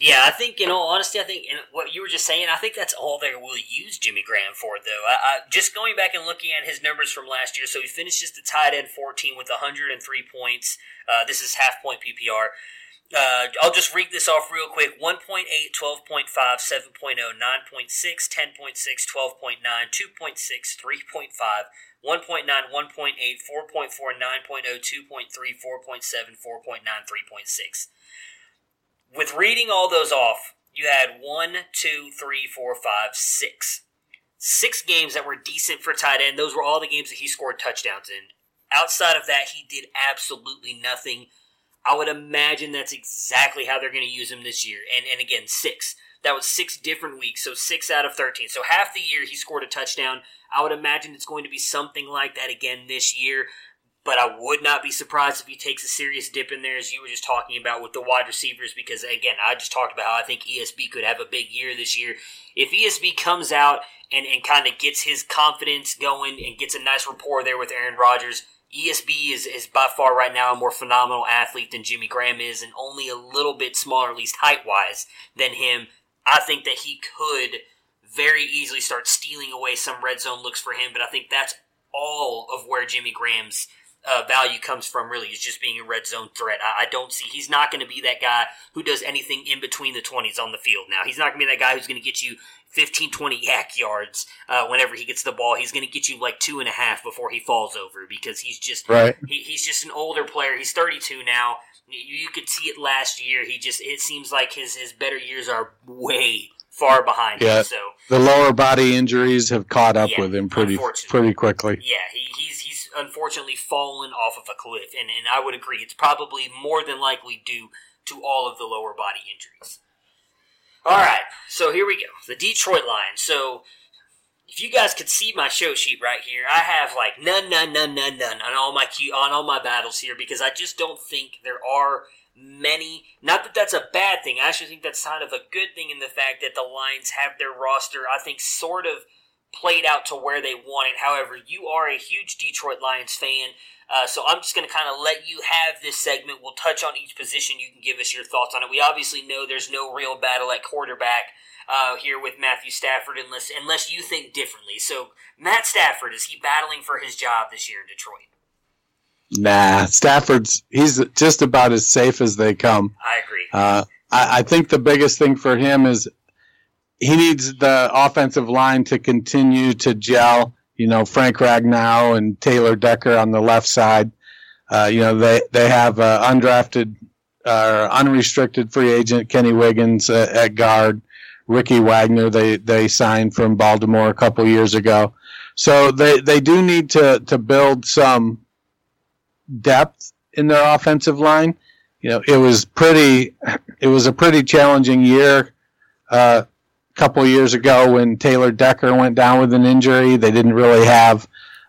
Yeah, I think in all honesty, I think in what you were just saying, I think that's all they will use Jimmy Graham for. Though, I, I, just going back and looking at his numbers from last year, so he finished just the tight end 14 with 103 points. Uh, this is half point PPR. Uh, I'll just read this off real quick 1.8, 12.5, 7.0, 9.6, 10.6, 12.9, 2.6, 3.5, 1.9, 1.8, 4.4, 9.0, 2.3, 4.7, 4.9, 3.6 with reading all those off, you had one, two, three, four, five, six. Six games that were decent for tight end. Those were all the games that he scored touchdowns in. Outside of that, he did absolutely nothing. I would imagine that's exactly how they're going to use him this year. And and again, six. That was six different weeks, so six out of thirteen. So half the year he scored a touchdown. I would imagine it's going to be something like that again this year. but I would not be surprised if he takes a serious dip in there, as you were just talking about with the wide receivers. Because again, I just talked about how I think ESB could have a big year this year. If ESB comes out and, and kind of gets his confidence going and gets a nice rapport there with Aaron Rodgers, ESB is, is by far right now a more phenomenal athlete than Jimmy Graham is, and only a little bit smaller, at least height wise, than him. I think that he could very easily start stealing away some red zone looks for him, but I think that's all of where Jimmy Graham's uh, value comes from really is just being a red zone threat. I, I don't see he's not going to be that guy who does anything in between the 20s on the field now. He's not going to be that guy who's going to get you 15, 20 YAC yards uh, whenever he gets the ball. He's going to get you like two and a half before he falls over because he's just right. he, he's just an older player. He's 32 now. You, you could see it last year. He just it seems like his his better years are way far behind yeah. him. So the lower body injuries have caught up Yeah, with him pretty pretty quickly. yeah, he, he's he's unfortunately fallen off of a cliff, and, and I would agree. It's probably more than likely due to all of the lower body injuries. All right, so here we go. The Detroit Lions. So if you guys could see my show sheet right here, I have like none, none, none, none, none on all my on all my battles here because I just don't think there are many. Not that that's a bad thing. I actually think that's kind of a good thing in the fact that the Lions have their roster. I think sort of played out to where they want it. However, you are a huge Detroit Lions fan. Uh, so I'm just going to kind of let you have this segment. We'll touch on each position. You can give us your thoughts on it. We obviously know there's no real battle at quarterback uh, here with Matthew Stafford, unless unless you think differently. So Matt Stafford is he battling for his job this year in Detroit? Nah, Stafford's he's just about as safe as they come. I agree. Uh, I, I think the biggest thing for him is he needs the offensive line to continue to gel. You know, Frank Ragnow and Taylor Decker on the left side. Uh, you know, they they have uh, undrafted uh, unrestricted free agent Kenny Wiggins uh, at guard. Ricky Wagner they they signed from Baltimore a couple years ago. So they they do need to to build some depth in their offensive line. You know, it was pretty it was a pretty challenging year uh, couple years ago when Taylor Decker went down with an injury. They didn't really have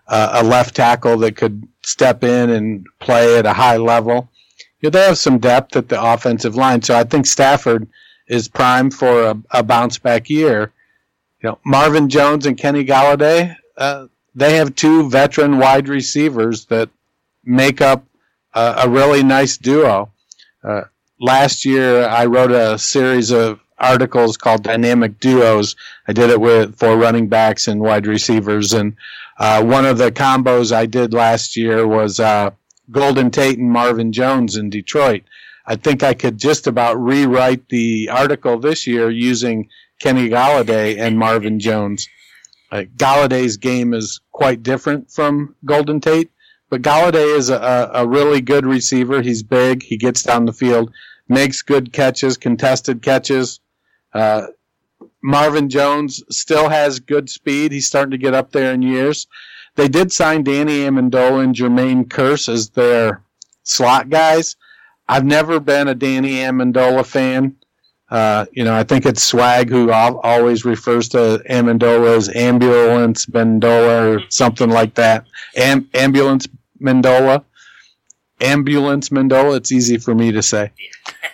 uh, a left tackle that could step in and play at a high level. You know, they have some depth at the offensive line, so I think Stafford is primed for a, a bounce back year. You know, Marvin Jones and Kenny Golladay, uh, they have two veteran wide receivers that make up uh, a really nice duo. Uh, last year, I wrote a series of articles called Dynamic Duos. I did it with for running backs and wide receivers, and uh, one of the combos I did last year was uh, Golden Tate and Marvin Jones in Detroit. I think I could just about rewrite the article this year using Kenny Golladay and Marvin Jones. Uh, Golladay's game is quite different from Golden Tate, but Golladay is a, a really good receiver. He's big. He gets down the field, makes good catches, contested catches. Uh, Marvin Jones still has good speed. He's starting to get up there in years. They did sign Danny Amendola and Jermaine Kearse as their slot guys. I've never been a Danny Amendola fan. Uh, you know, I think it's Swag who always refers to Amendola as Ambulance Mendola or something like that. Am- Ambulance Mendola. Ambulance Mendola. It's easy for me to say.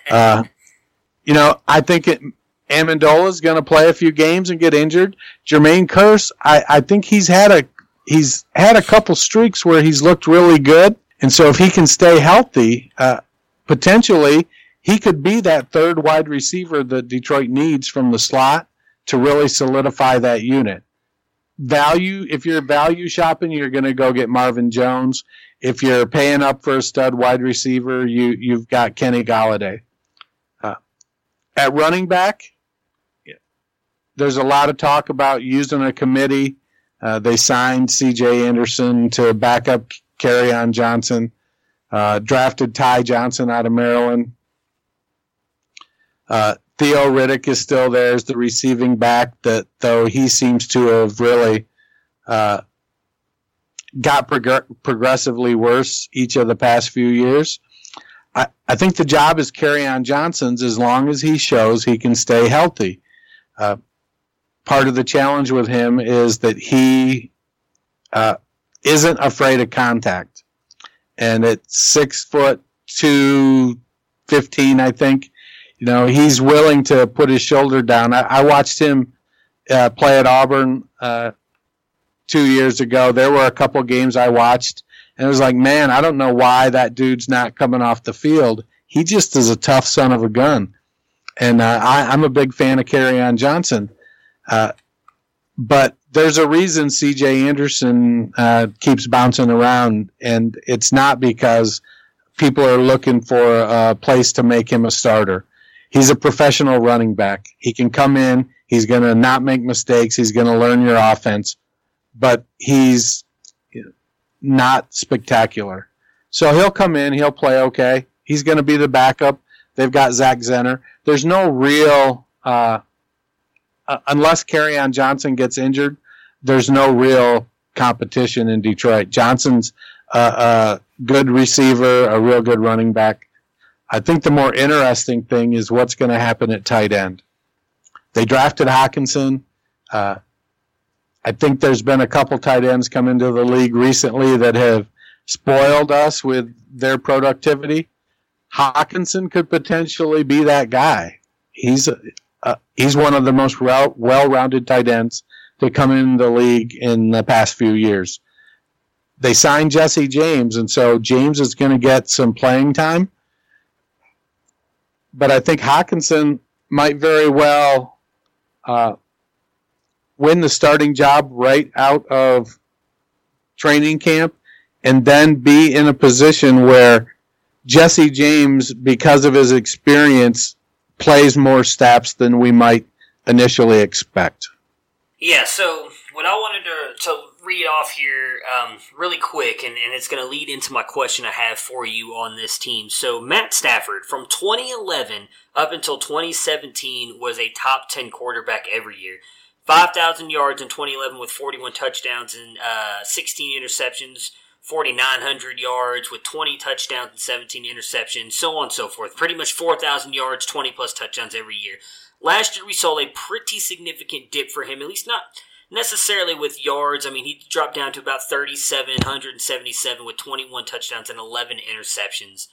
Uh, you know, I think it, Amendola is going to play a few games and get injured. Jermaine Kearse, I, I think he's had a he's had a couple streaks where he's looked really good, and so if he can stay healthy, uh, potentially he could be that third wide receiver that Detroit needs from the slot to really solidify that unit. Value, if you're value shopping, you're going to go get Marvin Jones. If you're paying up for a stud wide receiver, you you've got Kenny Golladay. Uh, at running back, there's a lot of talk about using a committee. Uh, they signed C.J. Anderson to back up on Johnson. Uh, drafted Ty Johnson out of Maryland. Uh, Theo Riddick is still there as the receiving back, that though he seems to have really uh, got prog- progressively worse each of the past few years. I, I think the job is on Johnson's as long as he shows he can stay healthy. Uh, part of the challenge with him is that he uh, isn't afraid of contact. and at six foot two fifteen, I think, you know, he's willing to put his shoulder down. I, I watched him uh, play at Auburn uh, two years ago. There were a couple games I watched, and it was like, man, I don't know why that dude's not coming off the field. He just is a tough son of a gun, and uh, I, I'm a big fan of Kerryon Johnson. Uh, but there's a reason C.J. Anderson uh, keeps bouncing around, and it's not because people are looking for a place to make him a starter. He's a professional running back. He can come in. He's going to not make mistakes. He's going to learn your offense, but he's not spectacular. So he'll come in. He'll play okay. He's going to be the backup. They've got Zach Zenner. There's no real, uh, uh, unless Kerryon Johnson gets injured, there's no real competition in Detroit. Johnson's a good receiver, a real good running back. I think the more interesting thing is what's going to happen at tight end. They drafted Hockenson. Uh, I think there's been a couple tight ends come into the league recently that have spoiled us with their productivity. Hockenson could potentially be that guy. He's a, uh, he's one of the most well rounded tight ends to come in the league in the past few years. They signed Jesse James, and so James is going to get some playing time. But I think Hockenson might very well uh, win the starting job right out of training camp and then be in a position where Jesse James, because of his experience, plays more snaps than we might initially expect. Yeah, so what I wanted to, to read off here um, really quick, and, and it's going to lead into my question I have for you on this team. So, Matt Stafford, from 2011 up until 2017, was a top 10 quarterback every year. 5,000 yards in 2011 with 41 touchdowns and uh, 16 interceptions. 4,900 yards with 20 touchdowns and 17 interceptions, so on and so forth. Pretty much 4,000 yards, 20 plus touchdowns every year. Last year we saw a pretty significant dip for him, at least not necessarily with yards. I mean, he dropped down to about 3,777 with 21 touchdowns and 11 interceptions.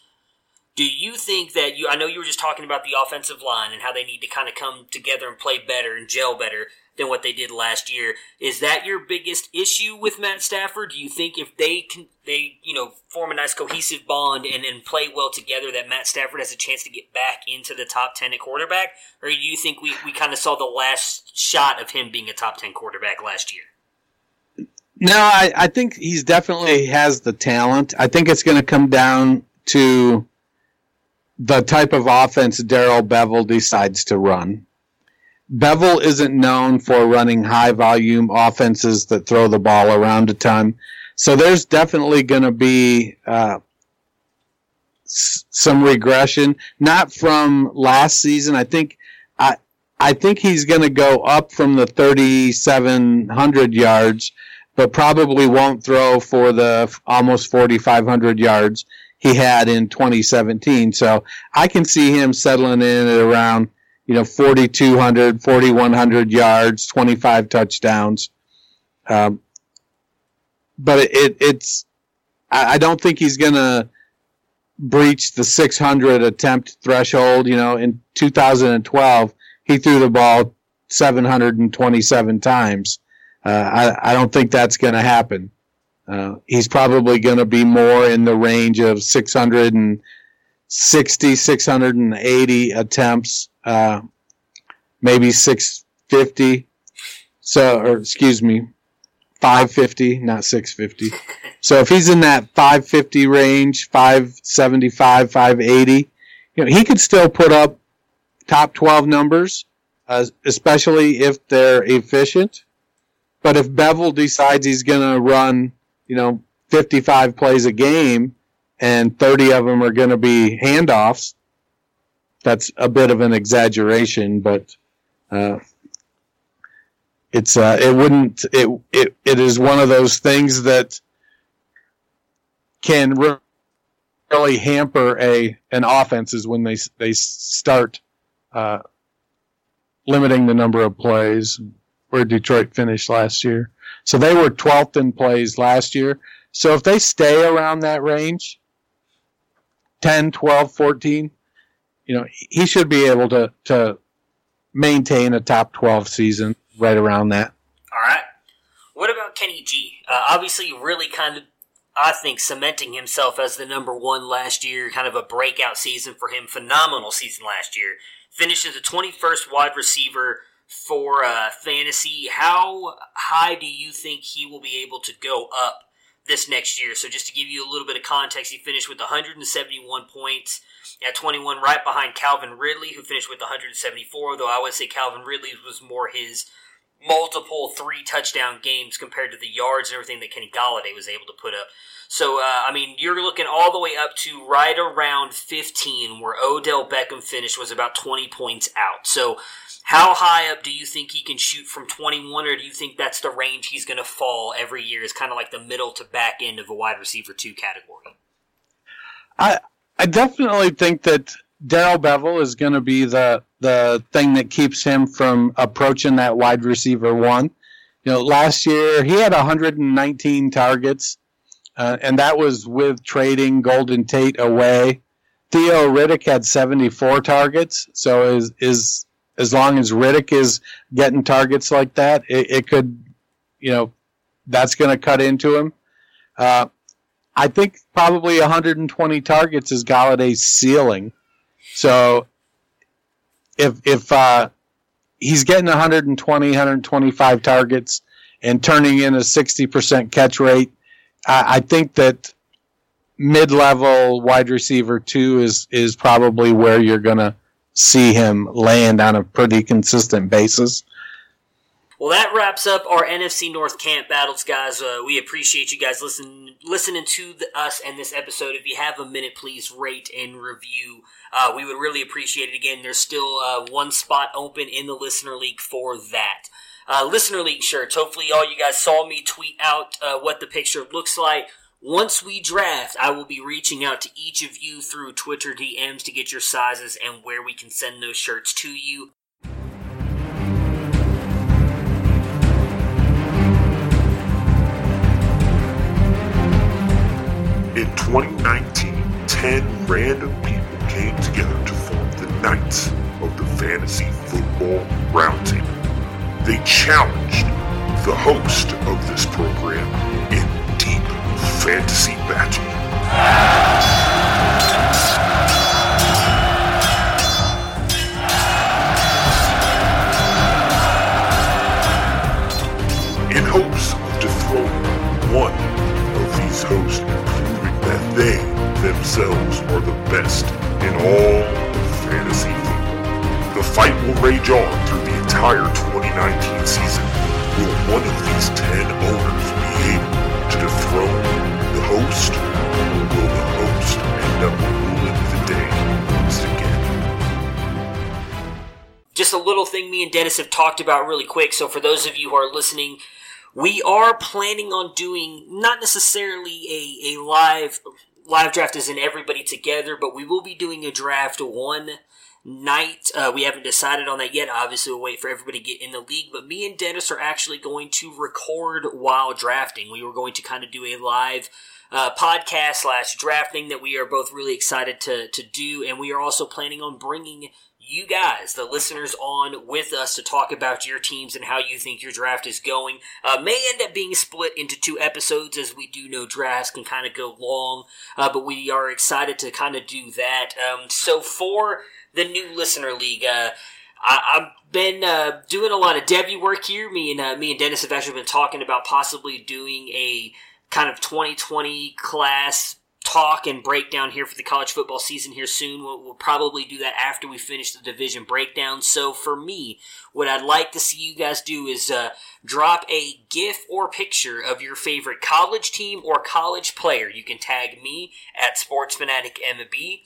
Do you think that you, I know you were just talking about the offensive line and how they need to kind of come together and play better and gel better than what they did last year. Is that your biggest issue with Matt Stafford? Do you think if they can, they, you know, form a nice cohesive bond and, and play well together that Matt Stafford has a chance to get back into the top 10 at quarterback? Or do you think we, we kind of saw the last shot of him being a top 10 quarterback last year? No, I, I think he's definitely has the talent. I think it's going to come down to the type of offense Darrell Bevell decides to run. Bevell isn't known for running high volume offenses that throw the ball around a ton. So there's definitely going to be uh, some regression, not from last season. I think I I think he's going to go up from the 3,700 yards, but probably won't throw for the almost 4,500 yards he had in 2017. So I can see him settling in at around you know, 4,200, 4,100 yards, 25 touchdowns. Um, but it, it, it's, I, I don't think he's going to breach the 600 attempt threshold. You know, in 2012, he threw the ball 727 times. Uh, I, I don't think that's going to happen. Uh, he's probably going to be more in the range of 660, 680 attempts uh, maybe 650. So, or excuse me, 550, not 650. So if he's in that 550 range, 575, 580, you know, he could still put up top 12 numbers, uh, especially if they're efficient. But if Bevell decides he's going to run, you know, 55 plays a game and 30 of them are going to be handoffs, that's a bit of an exaggeration, but uh, it's uh, it wouldn't it, it it is one of those things that can really hamper a an offense is when they they start uh, limiting the number of plays where Detroit finished last year. So they were 12th in plays last year. So if they stay around that range, 10, 12, 14, you know, he should be able to, to maintain a top 12 season right around that. All right. What about Kenny G? Uh, obviously, really kind of, I think, cementing himself as the number one last year. Kind of a breakout season for him. Phenomenal season last year. Finishes the 21st wide receiver for uh, fantasy. How high do you think he will be able to go up this next year? So, just to give you a little bit of context, he finished with 171 points at 21, right behind Calvin Ridley, who finished with 174. Though I would say Calvin Ridley was more his multiple three touchdown games compared to the yards and everything that Kenny Golladay was able to put up. So, uh, I mean, you're looking all the way up to right around 15, where Odell Beckham finished was about 20 points out. So, how high up do you think he can shoot from 21, or do you think that's the range he's going to fall every year? Is kind of like the middle to back end of a wide receiver two category. I I definitely think that Darrell Bevell is going to be the the thing that keeps him from approaching that wide receiver one. You know, last year he had 119 targets, uh, and that was with trading Golden Tate away. Theo Riddick had 74 targets, so is is as long as Riddick is getting targets like that, it, it could, you know, that's going to cut into him. Uh, I think probably 120 targets is Golladay's ceiling. So if if uh, he's getting 120, 125 targets and turning in a 60% catch rate, I, I think that mid-level wide receiver two is is probably where you're going to see him land on a pretty consistent basis. Well, that wraps up our NFC North camp battles, guys. Uh, we appreciate you guys listen, listening to the, us and this episode. If you have a minute, please rate and review. Uh, we would really appreciate it. Again, there's still uh, one spot open in the Listener League for that. Uh, Listener League shirts. Hopefully, all you guys saw me tweet out uh, what the picture looks like. Once we draft, I will be reaching out to each of you through Twitter DMs to get your sizes and where we can send those shirts to you. 2019, 10 random people came together to form the Knights of the Fantasy Football Roundtable. They challenged the host of this program in deep fantasy battle. In hopes of dethroning one of these hosts they themselves are the best in all fantasy football. The fight will rage on through the entire 2019 season. Will one of these 10 owners be able to dethrone the host? Or will the host end up ruling the day once again? just a little thing me and Dennis have talked about really quick. So for those of you who are listening, we are planning on doing not necessarily a, a live live draft in everybody together, but we will be doing a draft one night. Uh, we haven't decided on that yet. Obviously, we'll wait for everybody to get in the league. But me and Dennis are actually going to record while drafting. We were going to kind of do a live uh, podcast slash drafting that we are both really excited to to do, and we are also planning on bringing you guys, the listeners, on with us to talk about your teams and how you think your draft is going. Uh, may end up being split into two episodes, as we do know drafts can kind of go long, uh, but we are excited to kind of do that. Um, so for the new listener league, uh, I, I've been uh, doing a lot of Debbie work here. Me and uh, me and Dennis have actually been talking about possibly doing a kind of 2020 class talk and breakdown here for the college football season here soon. We'll, we'll, probably do that after we finish the division breakdown. So for me, what I'd like to see you guys do is uh, drop a GIF or picture of your favorite college team or college player. You can tag me at SportsFanaticMB,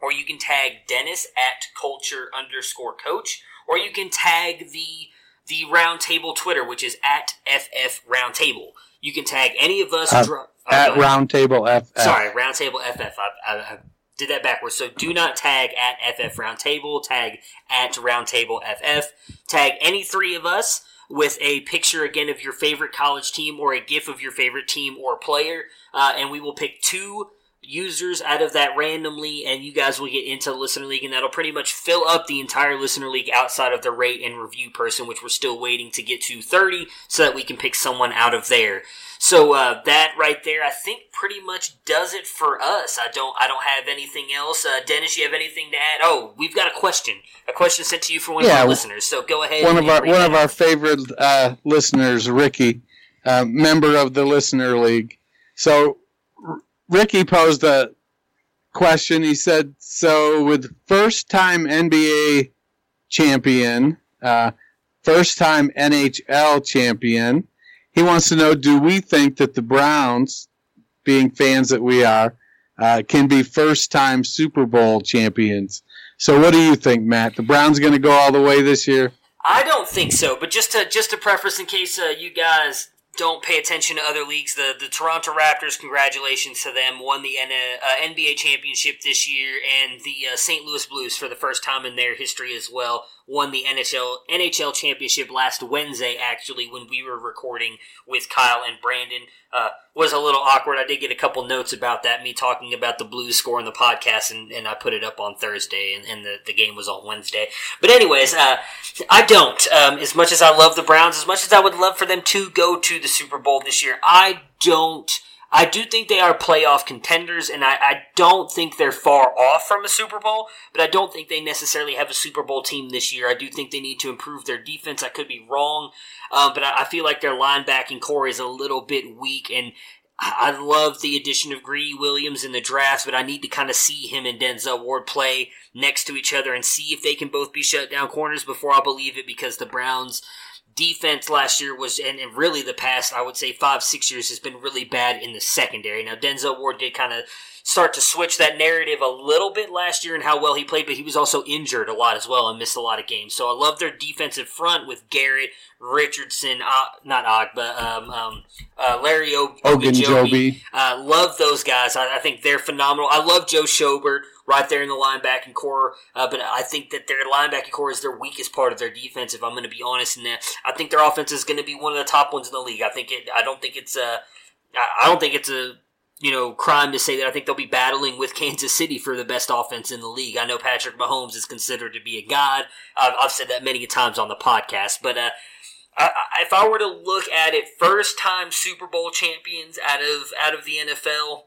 or you can tag Dennis at Culture underscore Coach, or you can tag the the Roundtable Twitter, which is at FF Roundtable. You can tag any of us. Uh, dro- at. Roundtable FF. Sorry, Roundtable FF. I, I, I did that backwards. So do not tag at FF Roundtable. Tag at Roundtable FF. Tag any three of us. with a picture again of your favorite college team or a GIF of your favorite team or player, uh, and we will pick two users out of that randomly, and you guys will get into the listener league, and that'll pretty much fill up the entire listener league outside of the rate and review person, which we're still waiting to get to 30 so that we can pick someone out of there. So uh, that right there, I think, pretty much does it for us. I don't, I don't have anything else. Uh, Dennis, you have anything to add? Oh, we've got a question. A question sent to you from one Yeah, of our listeners. So go ahead. one of our one of our favorite uh, listeners, Ricky, uh, member of the listener league. So R- Ricky posed a question. He said, "So with first time NBA champion, uh, first time NHL champion, he wants to know: Do we think that the Browns, being fans that we are, uh, can be first time Super Bowl champions?" So what do you think, Matt? The Browns going to go all the way this year? I don't think so, but just to just to preface, in case uh, you guys don't pay attention to other leagues, the the Toronto Raptors, congratulations to them, won the N- uh, NBA championship this year, and the uh, St. Louis Blues, for the first time in their history as well, won the NHL NHL championship last Wednesday. Actually, when we were recording with Kyle and Brandon, uh, was a little awkward. I did get a couple notes about that, me talking about the Blues score in the podcast, and, and I put it up on Thursday, and, and the, the game was on Wednesday. But anyways, uh, I don't. Um, as much as I love the Browns, as much as I would love for them to go to the Super Bowl this year, I don't. I do think they are playoff contenders, and I, I don't think they're far off from a Super Bowl, but I don't think they necessarily have a Super Bowl team this year. I do think they need to improve their defense. I could be wrong, um, but I, I feel like their linebacking corps is a little bit weak, and I love the addition of Greedy Williams in the draft, but I need to kind of see him and Denzel Ward play next to each other and see if they can both be shut down corners before I believe it because the Browns defense last year was, and, and really the past, I would say five, six years has been really bad in the secondary. Now, Denzel Ward did kind of start to switch that narrative a little bit last year and how well he played, but he was also injured a lot as well and missed a lot of games. So I love their defensive front with Garrett, Richardson, uh, not Og, but um, um, uh, Larry o- Ogunjobi. Uh, love those guys. I, I think they're phenomenal. I love Joe Schobert right there in the linebacking corps, uh, but I think that their linebacking corps is their weakest part of their defense. If I'm going to be honest, in that I think their offense is going to be one of the top ones in the league. I think it. I don't think it's a. I don't think it's a you know, crime to say that I think they'll be battling with Kansas City for the best offense in the league. I know Patrick Mahomes is considered to be a god. I've, I've said that many times on the podcast, but uh, I, I, if I were to look at it, first time Super Bowl champions out of out of the NFL.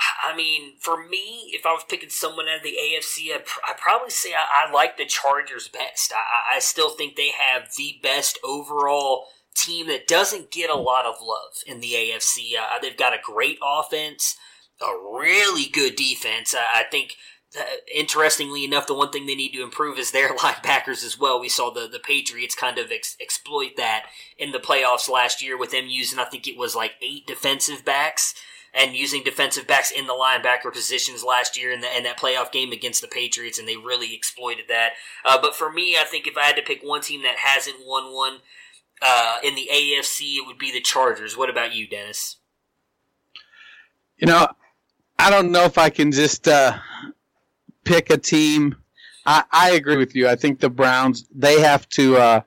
I mean, for me, if I was picking someone out of the AFC, I'd, I'd probably say I, I like the Chargers best. I, I still think they have the best overall team that doesn't get a lot of love in the AFC. Uh, they've got a great offense, a really good defense. Uh, I think, uh, interestingly enough, the one thing they need to improve is their linebackers as well. We saw the, the Patriots kind of ex- exploit that in the playoffs last year with them using, I think it was like eight defensive backs and using defensive backs in the linebacker positions last year in, the, in that playoff game against the Patriots, and they really exploited that. Uh, but for me, I think if I had to pick one team that hasn't won one, uh, in the AFC, it would be the Chargers. What about you, Dennis? You know, I don't know if I can just uh, pick a team. I, I agree with you. I think the Browns they have to. Uh,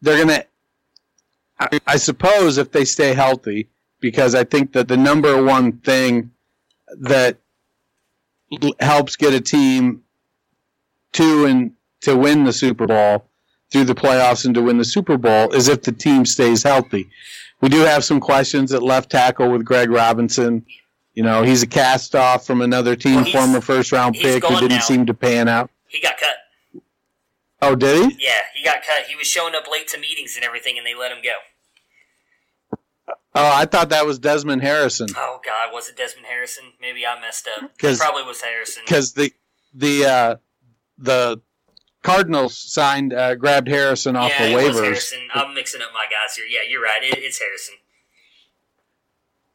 they're gonna. I, I suppose if they stay healthy, because I think that the number one thing that l- helps get a team to and to win the Super Bowl through the playoffs and to win the Super Bowl is if the team stays healthy. We do have some questions at left tackle with Greg Robinson. You know, he's a cast off from another team, he's- former first round pick who didn't now. seem to pan out. He got cut. Oh, did he? Yeah, he got cut. He was showing up late to meetings and everything, and they let him go. Oh, I thought that was Desmond Harrison Oh God, was it Desmond Harrison? Maybe I messed up. It probably was Harrison. because the the uh, the Cardinals signed uh, grabbed Harrison off yeah, the it was waivers. Harrison. I'm mixing up my guys here. Yeah, you're right. It, it's Harrison.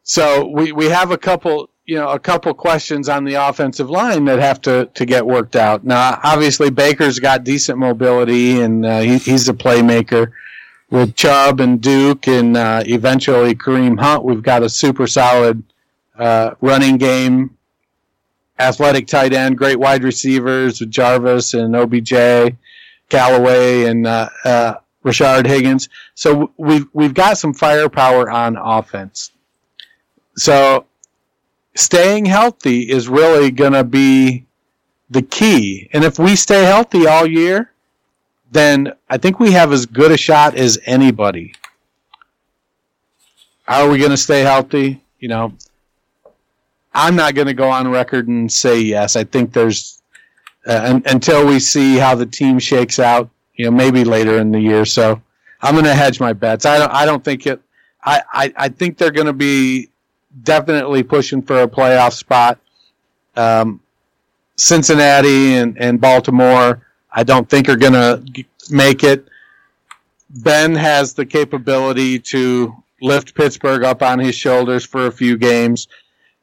So we, we have a couple you know a couple questions on the offensive line that have to, to get worked out. Now, obviously Baker's got decent mobility and uh, he, he's a playmaker. With Chubb and Duke and uh, eventually Kareem Hunt, we've got a super solid uh, running game, athletic tight end, great wide receivers with Jarvis and OBJ. Callaway and uh, uh, Rashard Higgins. So we've we've got some firepower on offense. So staying healthy is really going to be the key. And if we stay healthy all year, then I think we have as good a shot as anybody. Are we going to stay healthy? You know, I'm not going to go on record and say yes. I think there's uh, until we see how the team shakes out. You know, maybe later in the year. So I'm going to hedge my bets. I don't. I don't think it. I, I, I think they're going to be definitely pushing for a playoff spot. Um, Cincinnati and, and Baltimore, I don't think are going to make it. Ben has the capability to lift Pittsburgh up on his shoulders for a few games.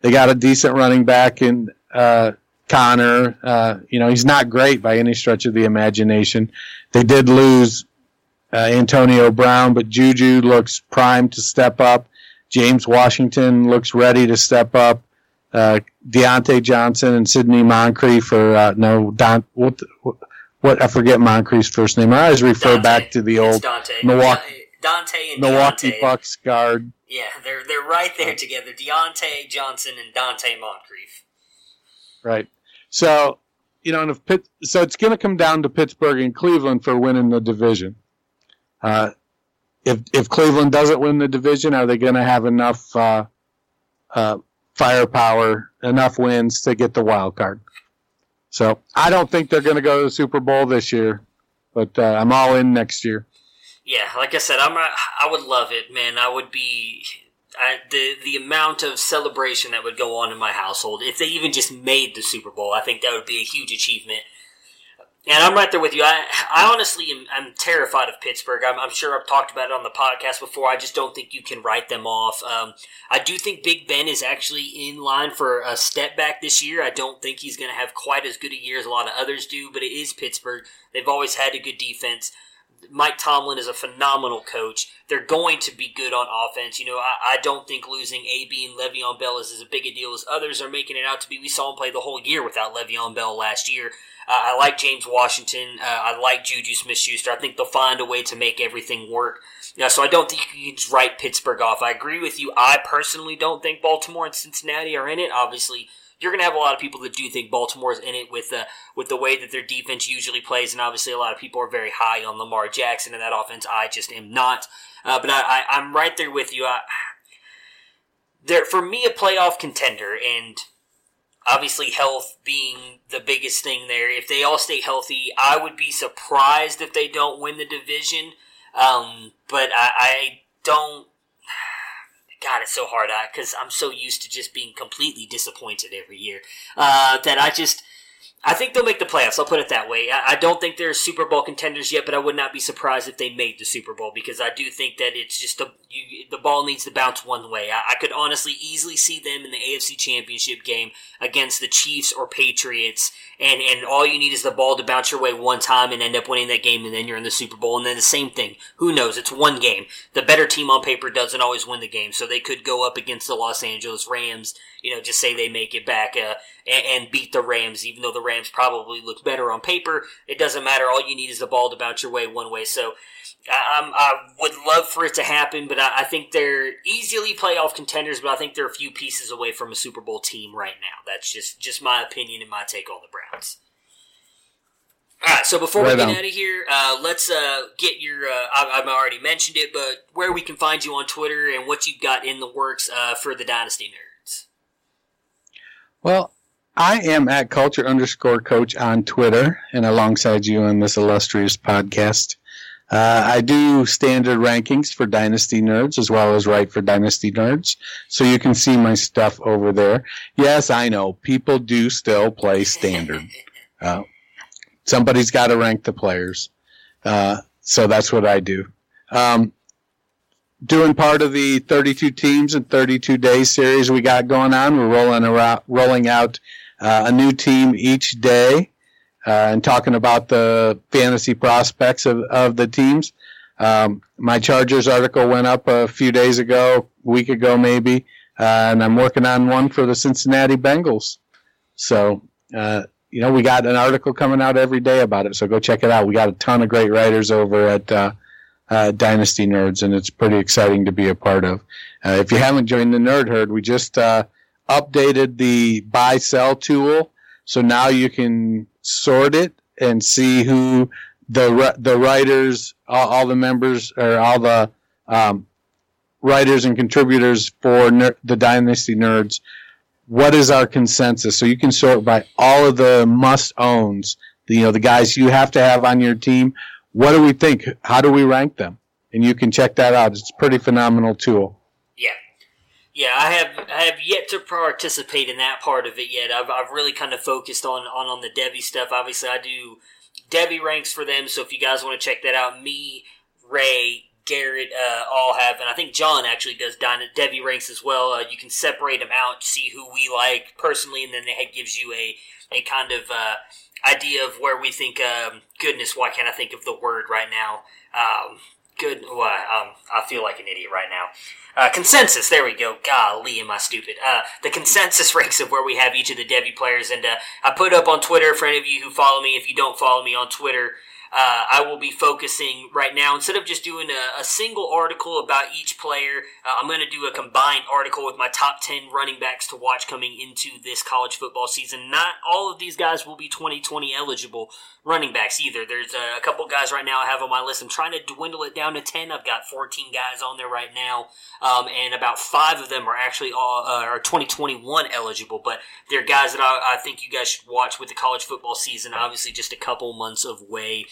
They got a decent running back in uh, Conner. Uh, you know, he's not great by any stretch of the imagination. They did lose uh, Antonio Brown, but Juju looks primed to step up. James Washington looks ready to step up. Uh, Diontae Johnson and Sidney Moncrief or uh, no Don what, what what I forget Moncrief's first name. I always refer Dante. back to the old Dante. Milwaukee Dante and Milwaukee Deontay. Bucks guard. Yeah, they're they're right there together. Diontae Johnson and Dante Moncrief. Right. So, you know, and if Pitt, so it's going to come down to Pittsburgh and Cleveland for winning the division. Uh, if if Cleveland doesn't win the division, are they going to have enough uh, uh, firepower, enough wins to get the wild card? So I don't think they're going to go to the Super Bowl this year, but uh, I'm all in next year. Yeah, like I said, I'm not, I would love it, man. I would be I, the the amount of celebration that would go on in my household if they even just made the Super Bowl. I think that would be a huge achievement. And I'm right there with you. I, I honestly am I'm terrified of Pittsburgh. I'm, I'm sure I've talked about it on the podcast before. I just don't think you can write them off. Um, I do think Big Ben is actually in line for a step back this year. I don't think he's going to have quite as good a year as a lot of others do, but it is Pittsburgh. They've always had a good defense. Mike Tomlin is a phenomenal coach. They're going to be good on offense. You know, I, I don't think losing AB and Le'Veon Bell is as big a deal as others are making it out to be. We saw him play the whole year without Le'Veon Bell last year. Uh, I like James Washington. Uh, I like Juju Smith-Schuster. I think they'll find a way to make everything work. Yeah, so I don't think you can just write Pittsburgh off. I agree with you. I personally don't think Baltimore and Cincinnati are in it. Obviously, you're going to have a lot of people that do think Baltimore's in it with the with the way that their defense usually plays, and obviously a lot of people are very high on Lamar Jackson and that offense. I just am not. Uh, but I, I, am right there with you. There for me a playoff contender, and obviously health being the biggest thing there. If they all stay healthy, I would be surprised if they don't win the division. Um, but I, I don't. God, it's so hard because I'm so used to just being completely disappointed every year uh, that I just I think they'll make the playoffs. I'll put it that way. I, I don't think they're Super Bowl contenders yet, but I would not be surprised if they made the Super Bowl because I do think that it's just a, you, the ball needs to bounce one way. I, I could honestly easily see them in the AFC Championship game against the Chiefs or Patriots, and and all you need is the ball to bounce your way one time and end up winning that game, and then you're in the Super Bowl. And then the same thing. Who knows? It's one game. The better team on paper doesn't always win the game, so they could go up against the Los Angeles Rams. You know, just say they make it back uh, and, and beat the Rams, even though the Rams probably look better on paper. It doesn't matter. All you need is the ball to bounce your way one way. So. I, I would love for it to happen, but I think they're easily playoff contenders. But I think they're a few pieces away from a Super Bowl team right now. That's just just my opinion and my take on the Browns. All right, so before Right we get on. out of here, uh, let's uh, get your. Uh, I, I've already mentioned it, but where we can find you on Twitter and what you've got in the works uh, for the Dynasty Nerds. Well, I am at culture underscore coach on Twitter and alongside you on this illustrious podcast. Uh, I do standard rankings for Dynasty Nerds as well as write for Dynasty Nerds. So you can see my stuff over there. Yes, I know people do still play standard. Uh, somebody's got to rank the players. Uh, so that's what I do. Um, doing part of the 32 teams and 32 days series we got going on. We're rolling around, rolling out uh, a new team each day uh, and talking about the fantasy prospects of, of the teams. Um, my Chargers article went up a few days ago, a week ago maybe, uh, and I'm working on one for the Cincinnati Bengals. So uh, you know, we got an article coming out every day about it, so go check it out. We got a ton of great writers over at uh, uh, Dynasty Nerds, and it's pretty exciting to be a part of. Uh, if you haven't joined the Nerd Herd, we just updated the buy sell tool, so now you can sort it and see who the the writers, all, all the members, or all the um, writers and contributors for ner- the Dynasty Nerds. What is our consensus? So you can sort by all of the must owns, you know, the guys you have to have on your team. What do we think? How do we rank them? And you can check that out. It's a pretty phenomenal tool. Yeah. I have I have yet to participate in that part of it yet. I've, I've really kind of focused on, on on the Devy stuff. Obviously, I do Devy ranks for them. So if you guys want to check that out, me, Ray, Garrett uh, all have, and I think John actually does Dyna, Devy ranks as well. Uh, you can separate them out, see who we like personally, and then it gives you a a kind of uh, idea of where we think. Um, goodness, why can't I think of the word right now? Um, good. Why? Um, I feel like an idiot right now. Uh, consensus. There we go. Golly, am I stupid? Uh, the consensus ranks of where we have each of the Devy players, and uh, I put up on Twitter for any of you who follow me. If you don't follow me on Twitter, uh, I will be focusing right now instead of just doing a, a single article about each player. Uh, I'm going to do a combined article with my top 10 running backs to watch coming into this college football season. Not all of these guys will be 2020 eligible running backs either. There's a, a couple guys right now I have on my list. I'm trying to dwindle it down to 10. I've got 14 guys on there right now, um, and about five of them are actually all, uh, are 2021 eligible. But they're guys that I, I think you guys should watch with the college football season. Obviously, just a couple months away.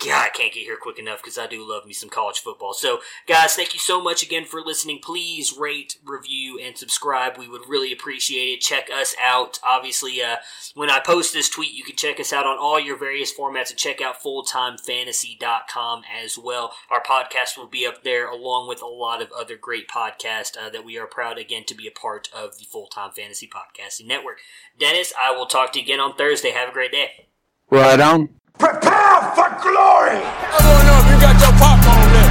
God, I can't get here quick enough because I do love me some college football. So, guys, thank you so much again for listening. Please rate, review, and subscribe. We would really appreciate it. Check us out. Obviously, uh, when I post this tweet, you can check us out on all your various formats and check out fulltimefantasy.com as well. Our podcast will be up there along with a lot of other great podcasts uh, that we are proud again to be a part of the Full Time Fantasy Podcasting Network. Dennis, I will talk to you again on Thursday. Have a great day. Right on. Prepare for glory! I don't know if you got your popcorn ready.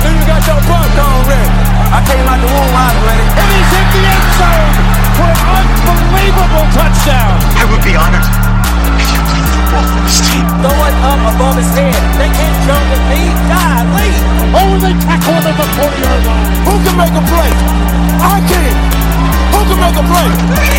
Do you got your popcorn ready? I came out the womb, I was ready. And he's hit the end zone for an unbelievable touchdown. I would be honored if you played football for this team. Throw it up above his head. They can't jump with me. Golly. Oh, they tackle him at the 40-yard line. Who can make a play? I can. Who can make a play? I can.